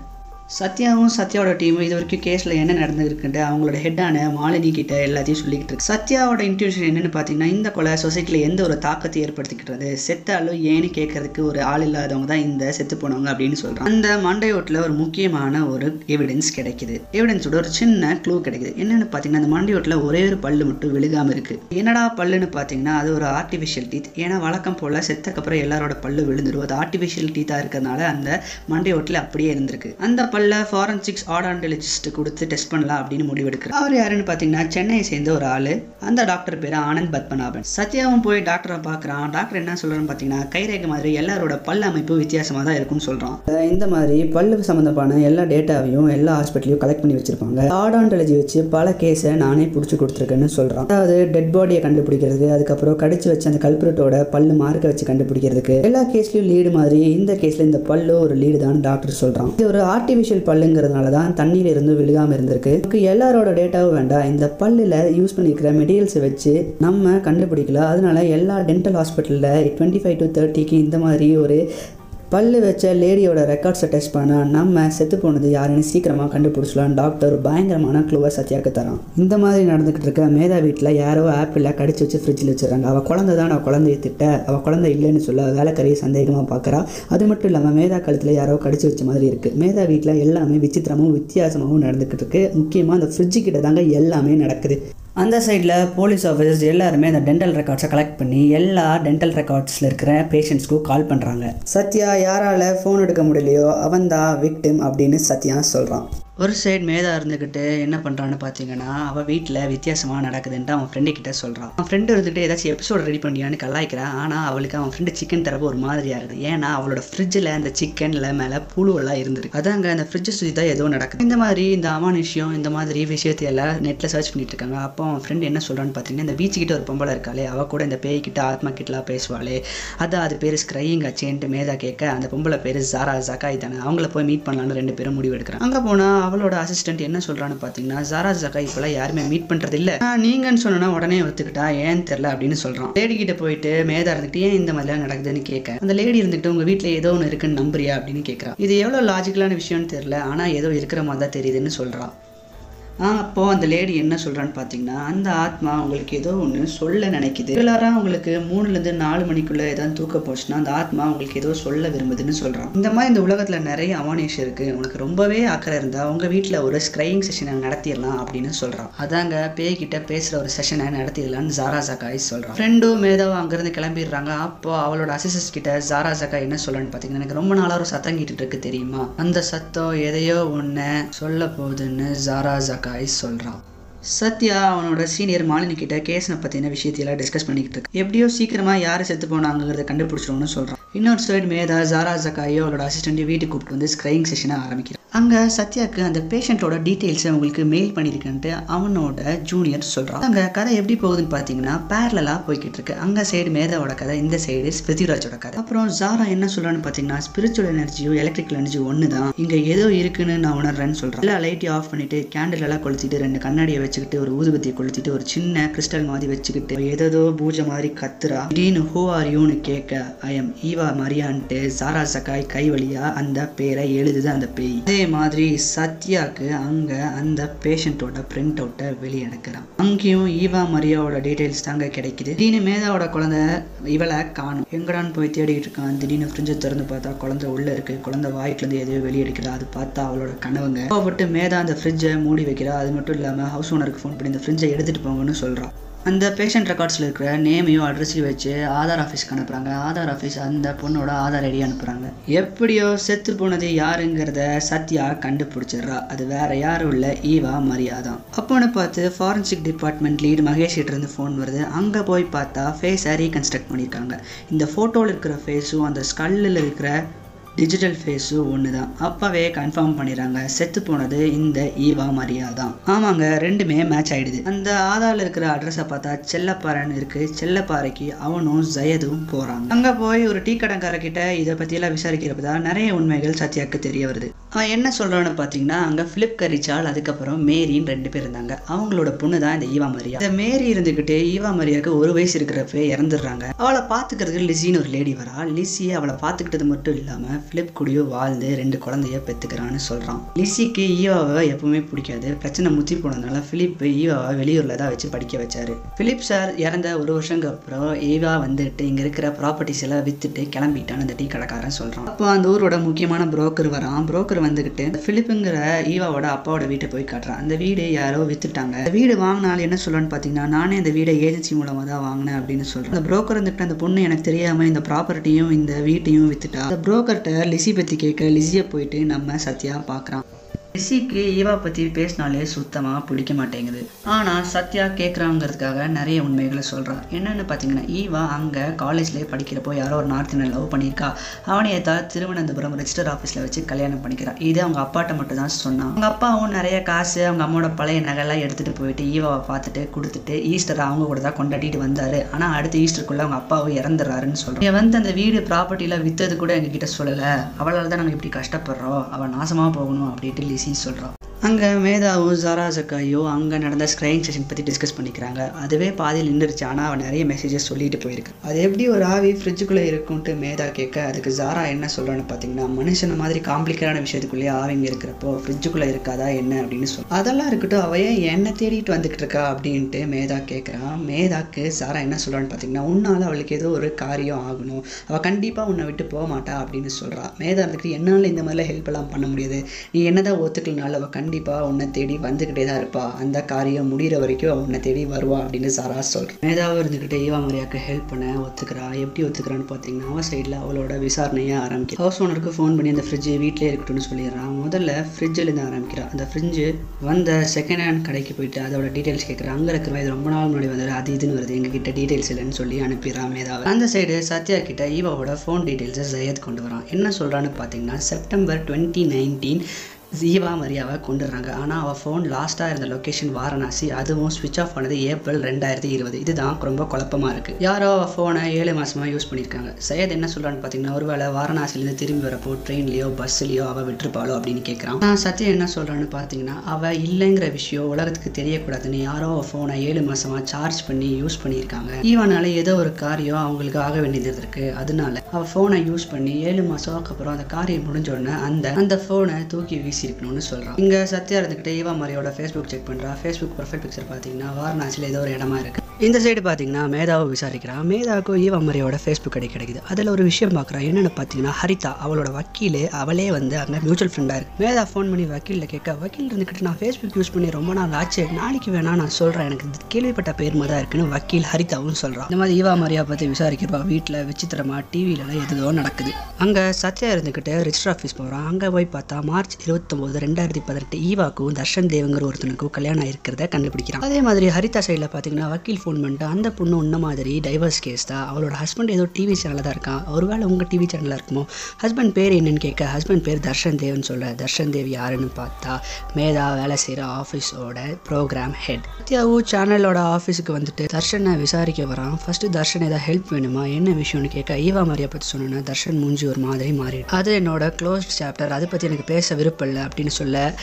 சத்யாவும் சத்யாவோட டீமும் இது வரைக்கும் கேஸில் என்ன நடந்திருக்குன்ட்டு அவங்களோட ஹெட்டான மாலினி கிட்ட எல்லாத்தையும் சொல்லிக்கிட்டு இருக்கு. சத்யாவோட இன்ட்யூஷன் என்னன்னு பார்த்தீங்கன்னா இந்த கொலை சொசைட்டியில் எந்த ஒரு தாக்கத்தை ஏற்படுத்திக்கிட்டது? செத்தாலும் ஏன்னு கேட்கறதுக்கு ஒரு ஆள் இல்லாதவங்க தான் இந்த செத்து போனவங்க அப்படின்னு சொல்கிறாங்க அந்த மண்டையோட்டில் ஒரு முக்கியமான ஒரு எவிடன்ஸ் கிடைக்குது. எவிடன்ஸோட ஒரு சின்ன க்ளூ கிடைக்குது. என்னன்னு பார்த்தீங்கன்னா அந்த மண்டையோட்டில் ஒரே ஒரு பல்லு மட்டும் விழுகாமல் இருக்கு. என்னடா பல்லுன்னு பார்த்தீங்கன்னா அது ஒரு ஆர்டிஃபிஷியல் டீத் ஏன்னா வழக்கம் போல் செத்தக்கப்புறம் எல்லாரோட பல்லு விழுந்துடும் அது ஆர்டிஃபிஷியல் டீத்தாக இருக்கிறதுனால அந்த மண்டையோட்டில் அப்படியே இருந்திருக்கு. அந்த லெவலில் ஃபாரன்சிக்ஸ் ஆடான்டலிஜிஸ்ட் கொடுத்து டெஸ்ட் பண்ணலாம் அப்படின்னு முடிவெடுக்கிறார். அவர் யாருன்னு பார்த்தீங்கன்னா சென்னையை சேர்ந்த ஒரு ஆள். அந்த டாக்டர் பேர் ஆனந்த் பத்மநாபன். சத்யாவும் போய் டாக்டரை பார்க்குறான். டாக்டர் என்ன சொல்கிறான்னு பார்த்தீங்கன்னா கைரேகை மாதிரி எல்லாரோட பல் அமைப்பு வித்தியாசமாக தான் இருக்கும்னு சொல்கிறான் இந்த மாதிரி பல்லு சம்மந்தமான எல்லா டேட்டாவையும் எல்லா ஹாஸ்பிட்டலையும் கலெக்ட் பண்ணி வச்சிருப்பாங்க. ஆடாண்டலஜி வச்சு பல கேஸை நானே பிடிச்சி கொடுத்துருக்கேன்னு சொல்கிறான் அதாவது டெட் பாடியை கண்டுபிடிக்கிறது அதுக்கப்புறம் கடிச்சு வச்ச அந்த கல்பரட்டோட பல்லு மார்க்க வச்சு கண்டுபிடிக்கிறதுக்கு எல்லா கேஸ்லையும் லீடு மாதிரி இந்த கேஸில் இந்த பல்லு ஒரு லீடு தான் டாக்டர் சொல்கிறான் இது ஒரு ஆர்டிஃபிஷியல் பல்லுங்கிறதுனால தான் தண்ணியில இருந்து விழுகாமல் இருந்திருக்கு. நமக்கு எல்லாரோட டேட்டாவும் வேண்டாம். இந்த பல்லில் யூஸ் பண்ணிக்கிற மெட்டீரியல்ஸை வச்சு நம்ம கண்டுபிடிக்கல. அதனால எல்லா டென்டல் ஹாஸ்பிட்டலில் டுவெண்ட்டி ஃபைவ் டு தேர்ட்டிக்கு இந்த மாதிரி ஒரு பல்லு வச்ச லேடியோட ரெக்கார்ட்ஸை டெஸ்ட் பண்ணால் நம்ம செத்து போனது யாருன்னு சீக்கிரமாக கண்டுபிடிச்சலாம் டாக்டர் பயங்கரமான க்ளூவை சத்யாவுக்கு தரான். இந்த மாதிரி நடந்துக்கிட்டு இருக்க மேதா வீட்டில் யாரோ ஆப்பிளை கடிச்சு வச்சு ஃப்ரிட்ஜில் வச்சுறாங்க அவள் குழந்தை தான் அவள் குழந்தைய திட்ட அவள் குழந்தை இல்லைன்னு சொல்ல வேலைக்கறியை சந்தேகமாக பார்க்குறா அது மட்டும் இல்லாமல் மேதா காலத்தில் யாரோ கடிச்சு வச்ச மாதிரி இருக்குது மேதா வீட்டில் எல்லாமே விசித்திரமும் வித்தியாசமாகவும் நடந்துக்கிட்டு இருக்கு. முக்கியமாக அந்த ஃப்ரிட்ஜு கிட்ட தாங்க எல்லாமே நடக்குது. அந்த சைடில் போலீஸ் ஆஃபீஸர்ஸ் எல்லாருமே அந்த டென்டல் ரெக்கார்ட்ஸை கலெக்ட் பண்ணி எல்லா டென்டல் ரெக்கார்ட்ஸில் இருக்கிற பேஷண்ட்ஸ்க்கும் கால் பண்ணுறாங்க சத்யா யாரால் ஃபோன் எடுக்க முடியலையோ அவன் தான் விக்டிம் அப்படின்னு சத்யா சொல்கிறான் ஒரு சைடு மேதா இருந்துக்கிட்டு என்ன பண்ணுறான்னு பார்த்தீங்கன்னா அவள் வீட்டில் வித்தியாசமாக நடக்குதுன்ட்டு அவன் ஃப்ரெண்டு கிட்டே சொல்கிறான் அவன் ஃப்ரெண்டு இருந்துகிட்டு ஏதாச்சும் எபிசோட் ரெடி பண்ணியான்னு கலாய்க்கிறான். ஆனால் அவளுக்கு அவன் ஃப்ரெண்டு சிக்கன் தரப்பு ஒரு மாதிரியா இருக்குது. ஏன்னா அவளோட ஃப்ரிட்ஜில் அந்த சிக்கனில் மேலே புழுவெல்லாம் இருந்திருக்கு. அதாங்க அந்த ஃப்ரிட்ஜை சுற்றி தான் ஏதோ நடக்குது. இந்த மாதிரி இந்த அமானுஷ்யம் இந்த மாதிரி விஷயத்தையெல்லாம் நெட்டில் சர்ச் பண்ணிட்டு இருக்காங்க. அப்போ அவன் ஃப்ரெண்டு என்ன சொல்கிறான்னு பார்த்தீங்கன்னா இந்த பீச் கிட்ட ஒரு பொம்பளை இருக்காளே அவள் கூட இந்த பேய் கிட்ட ஆத்மா கிட்டலாம் பேசுவாளே. அதான் அது பேர் ஸ்க்ரையிங் ஆச்சேன்ட்டு மேதா கேட்க அந்த பொம்பளை பேர் ஜாரா ஜக்காய் தானே அவங்கள போய் மீட் பண்ணலான்னு ரெண்டு பேரும் முடிவு எடுக்கிறான் அங்கே போனால் அவளோட அசிஸ்டன்ட் என்ன சொல்கிறான்னு பார்த்தீங்கன்னா ஜாரா ஜக்கா இப்போலாம் யாருமே மீட் பண்ணுறது இல்லை நீங்கன்னு சொன்னா உடனே ஒத்துக்கிட்டா ஏன் தெரில அப்படின்னு சொல்கிறான் லேடி கிட்ட போயிட்டு மேதா இருந்துட்டு ஏன் இந்த மாதிரிலாம் நடக்குதுன்னு கேட்க? அந்த லேடி இருந்துட்டு உங்கள் வீட்டில் ஏதோ ஒன்று இருக்குன்னு நம்புறியா? அப்படின்னு கேட்குறான் இது எவ்வளோ லாஜிக்கலான விஷயம்னு தெரில ஆனால் ஏதோ இருக்கிற மாதிரி தான் தெரியுதுன்னு சொல்கிறான் அப்போது அப்போ அந்த லேடி என்ன சொல்கிறான்னு பார்த்தீங்கன்னா அந்த ஆத்மா உங்களுக்கு ஏதோ ஒன்று சொல்ல நினைக்குது. ரெகுலராக உங்களுக்கு மூணுலேருந்து நாலு மணிக்குள்ளே ஏதாவது தூக்க போச்சுன்னா அந்த ஆத்மா உங்களுக்கு ஏதோ சொல்ல விரும்புதுன்னு சொல்கிறான் இந்த மாதிரி இந்த உலகத்தில் நிறைய அமானுஷம் இருக்குது உனக்கு ரொம்பவே அக்கறை இருந்தால் உங்கள் வீட்டில் ஒரு ஸ்க்ரையிங் செஷனை நடத்திடலாம் அப்படின்னு சொல்கிறான் அதாங்க பேய்கிட்ட பேசுகிற ஒரு செஷனை நடத்திடலாம்னு ஜாரா ஜக்காய் சொல்கிறான் ஃப்ரெண்டும் மேதாவும் அங்கேருந்து கிளம்பிடுறாங்க. அப்போ அவளோட அசிஸ்டன்ஸ் கிட்ட ஜாரா ஜக்கா என்ன சொல்லணும்னு பார்த்தீங்கன்னா எனக்கு ரொம்ப நாளாக ஒரு சத்தம் கேட்டுட்டு இருக்கு தெரியுமா? அந்த சத்தம் எதையோ ஒன்று சொல்ல போகுதுன்னு ஜாரா கைஸ் சொல்கிறான் சத்யா அவனோட சீனியர் மாலினி கிட்ட கேஸனை பற்றின விஷயத்தையெல்லாம் டிஸ்கஸ் பண்ணிக்கிட்டு இருக்கு. எப்படியோ சீக்கிரமாக யார் செத்து போனாங்கிறத கண்டுபிடிச்சிடும்னு சொல்கிறான் இன்னொரு சைடு மேதா ஜாரா ஜக்காயோ அவளோட அசிஸ்டண்ட்டை வீட்டுக்கு கூப்பிட்டு வந்து ஸ்க்ரைங் செஷனை ஆரம்பிக்கிறான். அங்கே சத்யாக்கு அந்த பேஷண்ட்டோட டீட்டெயில்ஸை உங்களுக்கு மெயில் பண்ணியிருக்கேன்ட்டு அவனோட ஜூனியர் சொல்கிறான் அங்கே கதை எப்படி போகுதுன்னு பார்த்தீங்கன்னா பேரலாக போய்கிட்டு இருக்கு. அங்கே சைடு மேதாவோட கதை இந்த சைடு பிருத்திவிராஜோட கதை. அப்புறம் ஜாரா என்ன சொல்கிறான்னு பார்த்தீங்கன்னா ஸ்பிரிச்சுவல் எனர்ஜியும் எலக்ட்ரிக்கல் எனர்ஜி ஒன்று தான் இங்கே ஏதோ இருக்குன்னு நான் உணர்றேன்னு சொல்கிறேன் எல்லாம் லைட்டை ஆஃப் பண்ணிட்டு கேண்டில் எல்லாம் கொளுத்திட்டு ரெண்டு கண்ணாடியை வச்சுக்கிட்டு ஒரு ஊதுபத்தியை கொளுத்திட்டு ஒரு சின்ன கிறிஸ்டல் மாதிரி வச்சுக்கிட்டு ஏதோ பூஜை மாதிரி கத்துறா. திடீர்னு ஹூ ஆர் யூன்னு கேட்க ஐ எம் ஈவா மரியான்ட்டு சாரா சக்காய் கை வழியா அந்த பேரை எழுதுது அந்த பேய். அதே மாதிரி சத்யாக்கு அங்க அந்த பேஷண்ட்டோட பிரிண்ட் அவுட்டை வெளியெடுக்கிறான் அங்கேயும் ஈவா மரியாவோட டீடைல்ஸ் தாங்க கிடைக்குது. திடீர்னு மேதாவோட குழந்தை இவளை காணும். எங்கடான்னு போய் தேடிட்டு இருக்கான். திடீர்னு ஃப்ரிட்ஜை திறந்து பார்த்தா குழந்தை உள்ள இருக்கு. குழந்தை வாய்க்குலேருந்து எதையோ வெளியே எடுக்கிறா அது பார்த்தா அவளோட கனவுங்க கோவப்பட்டு மேதா அந்த ஃப்ரிட்ஜை மூடி வைக்கிறா. அது மட்டும் இல்லாமல் ஹவுஸ் ஓனருக்கு ஃபோன் பண்ணி இந்த ஃப்ரிட்ஜை எடுத்துகிட்டு போங்கன்னு சொல்கிறான் அந்த பேஷண்ட் ரெக்கார்ட்ஸில் இருக்கிற நேமையும் அட்ரஸையும் வச்சு ஆதார் ஆஃபீஸ்க்கு அனுப்புகிறாங்க ஆதார் ஆஃபீஸ் அந்த பொண்ணோட ஆதார் ஐடி அனுப்புகிறாங்க எப்படியோ செத்து போனது யாருங்கிறத சத்யா கண்டுபிடிச்சிடுறா. அது வேற யாரும் இல்லை ஈவா மரியா தான். அப்போன்னு பார்த்து ஃபாரன்சிக் டிபார்ட்மெண்ட் லீடு மகேஷ் இருந்து ஃபோன் வருது. அங்கே போய் பார்த்தா ஃபேஸை ரீகன்ஸ்ட்ரக்ட் பண்ணியிருக்காங்க. இந்த ஃபோட்டோவில் இருக்கிற ஃபேஸும் அந்த ஸ்கல்லில் இருக்கிற டிஜிட்டல் ஃபேஸும் ஒன்று தான் அப்போவே கன்ஃபார்ம் பண்ணிடுறாங்க. செத்து போனது இந்த ஈவா மரியா தான் ஆமாங்க ரெண்டுமே மேட்ச் ஆயிடுது. அந்த ஆதாரில் இருக்கிற அட்ரஸை பார்த்தா செல்லப்பாறைன்னு இருக்கு. செல்லப்பாறைக்கு அவனும் ஜயதும் போகிறாங்க அங்கே போய் ஒரு டீ கடங்காரக்கிட்ட இதை பற்றியெல்லாம் விசாரிக்கிறப்ப தான் நிறைய உண்மைகள் சத்யாக்கு தெரிய வருது. அவன் என்ன சொல்கிறான்னு பார்த்தீங்கன்னா அங்கே ஃபிலிப் கரிச்சால் அதுக்கப்புறம் மேரின்னு ரெண்டு பேர் இருந்தாங்க. அவங்களோட பொண்ணு தான் இந்த ஈவா மரியா. இந்த மேரி இருந்துக்கிட்டே ஈவா மரியாவுக்கு ஒரு வயசு இருக்கிறப்ப இறந்துடுறாங்க. அவளை பார்த்துக்கிறதுக்கு லிசின்னு ஒரு லேடி வரா. லிசி அவளை பார்த்துக்கிட்டது மட்டும் இல்லாமல் ஃபிலிப் கூடயோ வாழ்ந்து ரெண்டு குழந்தைய பெற்றுக்கிறான்னு சொல்கிறான் லிசிக்கு ஈவாவை எப்பவுமே பிடிக்காது. பிரச்சனை முத்தி போனதுனால ஃபிலிப் ஈவாவை வெளியூரில் தான் வச்சு படிக்க வச்சாரு. ஃபிலிப் சார் இறந்த ஒரு வருஷங்க அப்புறம் ஈவா வந்துட்டு இங்கே இருக்கிற ப்ராப்பர்ட்டிஸ் எல்லாம் விற்றுட்டு கிளம்பிட்டான்னு அந்த டீ கடைக்காரன் சொல்கிறான் அப்போ அந்த ஊரோட முக்கியமான புரோக்கர் வரான். புரோக்கர் வந்துக்கிட்டு பிலிப்புங்கிற ஈவாவோட அப்பாவோட வீட்டை போய் காட்டுறான். அந்த வீடு யாரோ வித்துட்டாங்க. அந்த வீடு வாங்கினாலும் என்ன சொல்லணும்னு பார்த்தீங்கன்னா நானே இந்த வீடை ஏஜென்சி மூலமாக தான் வாங்கினேன் அப்படின்னு சொல்கிறேன் அந்த புரோக்கர் வந்துட்டு அந்த பொண்ணு எனக்கு தெரியாமல் இந்த ப்ராப்பர்ட்டியும் இந்த வீட்டையும் வித்துட்டா. அந்த புரோக்கர்கிட்ட லிசி பற்றி கேட்க லிசியை போயிட்டு நம்ம சத்யா பார்க்குறான் ரிஷிக்கு ஈவா பற்றி பேசினாலே சுத்தமாக பிடிக்க மாட்டேங்குது. ஆனால் சத்யா கேட்குறாங்கிறதுக்காக நிறைய உண்மைகளை சொல்கிறான் என்னென்னு பார்த்தீங்கன்னா ஈவா அங்கே காலேஜ்லேயே படிக்கிறப்போ யாரோ ஒரு நார்த் இந்தியன் லவ் பண்ணியிருக்கா. அவனையே தான் திருவனந்தபுரம் ரெஜிஸ்டர் ஆஃபீஸில் வச்சு கல்யாணம் பண்ணிக்கிறான் இது அவங்க அப்பாட்ட மட்டும் தான் சொன்னான் அவங்க அப்பாவும் நிறைய காசு அவங்க அம்மாவோட பழைய நகைலாம் எடுத்துகிட்டு போயிட்டு ஈவாவை பார்த்துட்டு கொடுத்துட்டு ஈஸ்டர் அவங்க கூட தான் கொண்டாடிட்டு வந்தார். ஆனால் அடுத்த ஈஸ்டருக்குள்ளே அவங்க அப்பாவும் இறந்துடுறாருன்னு சொல்கிறான் வந்து அந்த வீடு ப்ராப்பர்ட்டியில் விற்றது கூட எங்ககிட்ட சொல்லலை. அவளால் தான் நாங்கள் இப்படி கஷ்டப்படுறோம். அவள் நாசமாக போகணும் அப்படின்ட்டு லிசி சொல்கிறான் அங்கே மேதாவும் ஜாரா ஜக்காயோ அங்கே நடந்த ஸ்க்ரைங் செஷன் பற்றி டிஸ்கஸ் பண்ணிக்கிறாங்க. அதுவே பாதியில் நின்றுச்சு ஆனால் அவன் நிறைய மெசேஜஸ் சொல்லிட்டு போயிருக்கு. அது எப்படி ஒரு ஆவி ஃப்ரிட்ஜுக்குள்ளே இருக்குன்ட்டு மேதா கேட்க அதுக்கு ஜாரா என்ன சொல்கிறான்னு பார்த்தீங்கன்னா மனுஷன மாதிரி காம்ப்ளிகேட்டான விஷயத்துக்குள்ளேயே ஆவிங்க இருக்கிறப்போ ஃப்ரிட்ஜுக்குள்ளே இருக்காதா என்ன அப்படின்னு சொல்லி அதெல்லாம் இருக்கட்டும் அவ ஏன் என்னை தேடிட்டு வந்துகிட்டு இருக்கா அப்படின்ட்டு மேதா கேட்குறான் மேதாக்கு சாரா என்ன சொல்கிறான்னு பார்த்தீங்கன்னா உன்னால் அவளுக்கு ஏதோ ஒரு காரியம் ஆகணும். அவள் கண்டிப்பாக உன்னை விட்டு போக மாட்டா அப்படின்னு சொல்கிறா மேதா இருந்துக்கிட்டு என்னால் இந்த மாதிரிலாம் ஹெல்ப் எல்லாம் பண்ண முடியாது. நீ என்னதான் ஒத்துக்கலனாலும் அவள் கண்டிப்பாக கண்டிப்பாக உன்னை தேடி வந்துக்கிட்டே தான் இருப்பா. அந்த காரியம் முடிகிற வரைக்கும் அவள் உன்னை தேடி வருவா அப்படின்னு சாரா சொல்கிறேன் மேதாவும் இருந்துக்கிட்டே ஈவா மரியாக்கு ஹெல்ப் பண்ண ஒத்துக்கிறா. எப்படி ஒத்துக்கிறான்னு பார்த்தீங்கன்னா அவன் சைடில் அவளோட விசாரணையை ஆரம்பிக்கும் ஹவுஸ் ஓனருக்கு ஃபோன் பண்ணி அந்த ஃப்ரிட்ஜ் வீட்டிலே இருக்கட்டும்னு சொல்லிடுறான் முதல்ல ஃப்ரிட்ஜிலேருந்து ஆரம்பிக்கிறான் அந்த ஃப்ரிட்ஜு வந்த செகண்ட் ஹேண்ட் கடைக்கு போயிட்டு அதோட டீட்டெயில்ஸ் கேட்குறான் அங்கே இருக்கிற இது ரொம்ப நாள் முன்னாடி வந்தது அது இதுன்னு வருது. எங்ககிட்ட டீட்டெயில்ஸ் இல்லைன்னு சொல்லி அனுப்பிடுறான் மேதாவை. அந்த சைடு சத்யா கிட்ட ஈவாவோட ஃபோன் டீட்டெயில்ஸை ஜெயத் கொண்டு வரான். என்ன சொல்கிறான்னு பார்த்தீங்கன்னா செப்டம்பர் டுவெண்ட்டி நைன்டீன் ஜீவா மரியாவை கொண்டுடுறாங்க ஆனால் அவள் ஃபோன் லாஸ்ட்டாக இருந்த லொக்கேஷன் வாரணாசி அதுவும் ஸ்விட்ச் ஆஃப் பண்ணது ஏப்ரல் ரெண்டாயிரத்தி இருபது. இதுதான் ரொம்ப குழப்பமாக இருக்குது யாரோ அவள் ஃபோனை ஏழு மாதமாக யூஸ் பண்ணியிருக்காங்க சையத் என்ன சொல்கிறான்னு பார்த்தீங்கன்னா ஒருவேளை வாரணாசிலேருந்து திரும்பி வரப்போ ட்ரெயின்லேயோ பஸ்ஸுலையோ அவள் விட்டுருப்பாளோ அப்படின்னு கேட்குறான் நான் சத்யா என்ன சொல்கிறான்னு பார்த்தீங்கன்னா அவள் இல்லைங்கிற விஷயம் உலகத்துக்கு தெரியக்கூடாதுன்னு யாரோ அவள் ஃபோனை ஏழு மாதமாக சார்ஜ் பண்ணி யூஸ் பண்ணியிருக்காங்க. ஈவனால ஏதோ ஒரு காரியம் அவங்களுக்கு ஆக வேண்டியது இருக்குது அதனால அவள் ஃபோனை யூஸ் பண்ணி ஏழு மாதத்துக்கு அப்புறம் அந்த காரியம் முடிஞ்ச உடனே அந்த அந்த ஃபோனை தூக்கி வீசி இருக்கணும்னு சொல்கிறான் இங்கே சத்யா இருந்துக்கிட்டு ஈவா மாதிரியோட ஃபேஸ்புக் செக் பண்ணுறா ஃபேஸ்புக் ப்ரொஃபைல் பிக்சர் பார்த்தீங்கன்னா வாரணாசியில் ஏதோ ஒரு இடமா இருக்குது இந்த சைடு பார்த்தீங்கன்னா மேதாவை விசாரிக்கிறான் மேதாவுக்கும் ஈவமரியோட ஃபேஸ்புக் அடி கிடைக்குது. அதில் ஒரு விஷயம் பார்க்குறான் என்னென்னு பார்த்தீங்கன்னா ஹரிதா அவளோட வக்கீல் அவளே வந்து அங்கே மியூச்சுவல் ஃப்ரெண்டாக இருக்குது மேதா ஃபோன் பண்ணி வக்கீலில் கேட்க வக்கீல் இருந்துக்கிட்டு நான் ஃபேஸ்புக் யூஸ் பண்ணி ரொம்ப நாள் ஆச்சு. நாளைக்கு வேணா நான் சொல்கிறேன் எனக்கு கேள்விப்பட்ட பேர் மாதிரி தான் இருக்குன்னு வக்கீல் ஹரிதாவும் சொல்கிறான் இந்த மாதிரி ஈவா மரியா பற்றி விசாரிக்கிறப்பா வீட்டில் விசித்திரமா டிவிலலாம் எதுவோ நடக்குது. அங்கே சத்யா இருந்துக்கிட்டு ரிஜிஸ்டர் ஆஃபீஸ் போகிறான் அங்கே போய் பார்த்தா மார்ச் இருபத்தொம்போது ரெண்டாயிரத்தி பதினெட்டு ஈவாக்கும் தர்ஷன் தேவங்கிற ஒருத்தனுக்கும் கல்யாணம் இருக்கிறத கண்டுபிடிக்கிறான். அதே மாதிரி ஹரிதா சைடில் பார்த்தீங்கன்னா வக்கீல் ஃபோன் பண்ணிட்டு அந்த பொண்ணு உன்ன மாதிரி டைவர்ஸ் கேஸ் தான். அவளோட ஹஸ்பண்ட் ஏதோ டிவி சேனலில் தான் இருக்கான் ஒருவேளை உங்கள் டிவி சேனலில் இருக்குமோ? ஹஸ்பண்ட் பேர் என்னன்னு கேட்க ஹஸ்பண்ட் பேர் தர்ஷன் தேவ்னு சொல்கிற தர்ஷன் தேவ் யாருன்னு பார்த்தா மேதா வேலை செய்கிற ஆஃபீஸோட ப்ரோக்ராம் ஹெட் சத்யாவு சேனலோட ஆஃபீஸுக்கு வந்துட்டு தர்ஷனை விசாரிக்க வரான். ஃபஸ்ட்டு தர்ஷன் ஏதாவது ஹெல்ப் வேணுமா? என்ன விஷயம்னு கேட்க ஈவா மாரியை பற்றி சொன்னோன்னா தர்ஷன் மூஞ்சி ஒரு மாதிரி மாறிடு அது என்னோட க்ளோஸ்ட் சாப்டர் அதை பற்றி எனக்கு பேச விருப்பம் இல்லை அப்படின்னு சொல்ல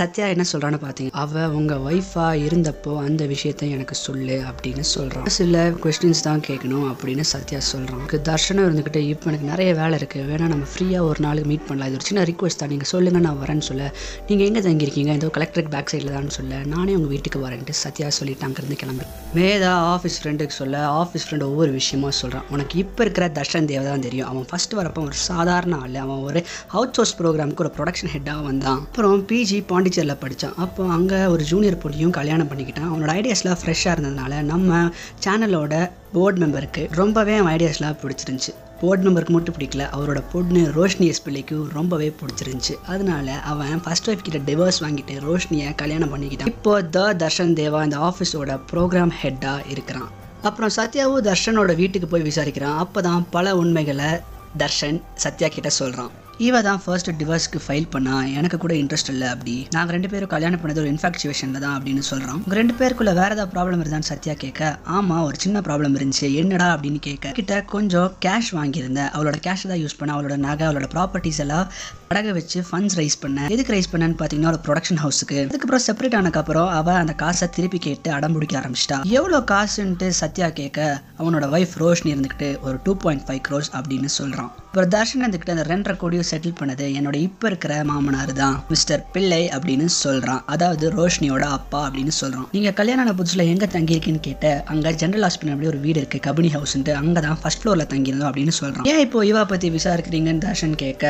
சத்யா என்ன சொல்கிறான்னு பார்த்தீங்க அவள் உங்கள் ஒய்ஃபாக இருந்தப்போ அந்த விஷயத்தை எனக்கு சொல்லு அப்படின்னு சொல்கிறான் சில கொஸ்டின்ஸ் தான் கேட்கணும் அப்படின்னு சத்யா சொல்கிறான் தர்ஷனம் இருந்துக்கிட்டு இப்போ எனக்கு நிறைய வேலை இருக்குது வேணால் நம்ம ஃப்ரீயாக ஒரு நாளுக்கு மீட் பண்ணலாம். இது ஒரு சின்ன ரிக்வஸ்ட் தான். நீங்கள் சொல்லுங்கள் நான் வரேன்னு சொல்ல. நீங்கள் எங்கே தங்கியிருக்கீங்க? ஏதோ கலெக்டரேட் பேக் சைடில் தான் சொல்ல. நானே உங்கள் வீட்டுக்கு வரேன்ட்டு சத்யா சொல்லிட்டு அங்கேருந்து கிளம்பு மேதா ஆஃபீஸ் ஃப்ரெண்டுக்கு சொல்ல ஆஃபீஸ் ஃப்ரெண்டு ஒவ்வொரு விஷயமா சொல்கிறான் உனக்கு இப்போ இருக்கிற தர்ஷன் தேவ தான் தெரியும். அவன் ஃபஸ்ட்டு வரப்போ ஒரு சாதாரண ஆள். அவன் ஒரு அவுட் சோர்ஸ் ப்ரோக்ராமுக்கு ஒரு ப்ரொடக்ஷன் ஹெட்டாக வந்தான். அப்புறம் பிஜி பாண்டிச்சேரியில் படித்தான் அப்போ அங்கே ஒரு ஜூனியர் பொண்ணையும் கல்யாணம் பண்ணிக்கிட்டான். அவனோட ஐடியாஸ்லாம் ஃப்ரெஷ்ஷாக இருந்ததுனால நம்ம சேனலோட போர்டு மெம்பருக்கு ரொம்பவே அவன் ஐடியாஸ்லாம் பிடிச்சிருந்துச்சு. போர்டு மெம்பருக்கு மட்டும் பிடிக்கல அவரோட பொண்ணு ரோஷினி எஸ் பிள்ளைக்கும் ரொம்பவே பிடிச்சிருந்துச்சு. அதனால அவன் ஃபர்ஸ்ட் ஒய்ஃப் கிட்ட டிவோர்ஸ் வாங்கிட்டு ரோஷினியை கல்யாணம் பண்ணிக்கிட்டான். இப்போ த தர்ஷன் தேவா இந்த ஆஃபீஸோட ப்ரோக்ராம் ஹெட்டாக இருக்கிறான். அப்புறம் சத்யாவும் தர்ஷனோட வீட்டுக்கு போய் விசாரிக்கிறான். அப்போ தான் பல உண்மைகளை தர்ஷன் சத்யா கிட்ட சொல்கிறான் இவ தான் ஃபர்ஸ்ட் டிவர்ஸ்க்கு ஃபைல் பண்ணா எனக்கு கூட இன்ட்ரெஸ்ட் இல்லை அப்படி. நாங்கள் ரெண்டு பேரும் கல்யாணம் பண்ணது ஒரு இன்ஃபாக்சுவேஷனில் தான் அப்படின்னு சொல்கிறோம் உங்கள் ரெண்டு பேருக்குள்ள வேற ஏதாவது ப்ராப்ளம் இருந்தான்னு சத்யா கேட்க ஆமாம் ஒரு சின்ன ப்ராப்ளம் இருந்துச்சு என்னடா? அப்படின்னு கேட்க கிட்ட கொஞ்சம் கேஷ் வாங்கியிருந்தேன். அவளோட கேஷ் தான் யூஸ் பண்ண அவளோட நகை அவளோட ப்ராப்பர்ட்டிஸ் எல்லாம் படக வச்சு ஃபண்ட்ஸ் ரைஸ் பண்ணேன். எதுக்கு ரைஸ் பண்ணேன்னு பார்த்தீங்கன்னா ஒரு ப்ரொடக்ஷன் ஹவுஸுக்கு அதுக்கப்புறம் செப்பரேட் ஆனதுக்கப்புறம் அவள் அந்த காசை திருப்பி கேட்டு அடம் பிடிக்க ஆரம்பிச்சிட்டா. எவ்வளோ காசுன்ட்டு சத்யா கேட்க அவனோட ஒய்ஃப் ரோஷினி இருந்துக்கிட்டு ஒரு டூ பாயிண்ட் ஃபைவ் க்ரோஸ் அப்படின்னு சொல்கிறான் அப்புறம் தர்ஷன் இருந்துக்கிட்டு அந்த ரெண்டரை கோடியும் செட்டில் பண்ணது. என்னோட இப்போ இருக்கிற மாமனார் தான் மிஸ்டர் பிள்ளை அப்படின்னு சொல்கிறான் அதாவது ரோஷினியோட அப்பா அப்படின்னு சொல்கிறான் நீங்கள் கல்யாணம் ஆன புதுசில் எங்கே தங்கியிருக்கீன்னு கேட்ட அங்கே ஜென்ரல் ஹாஸ்பிட்டல் அப்படி ஒரு வீடு இருக்குது கபினி ஹவுஸ்ன்ட்டு அங்கே தான் ஃபர்ஸ்ட் ஃப்ளோரில் தங்கியிருந்தோம் அப்படின்னு சொல்கிறான் ஏன் இப்போ இவா பற்றி விசாரிக்கிறீங்கன்னு தர்ஷன் கேட்க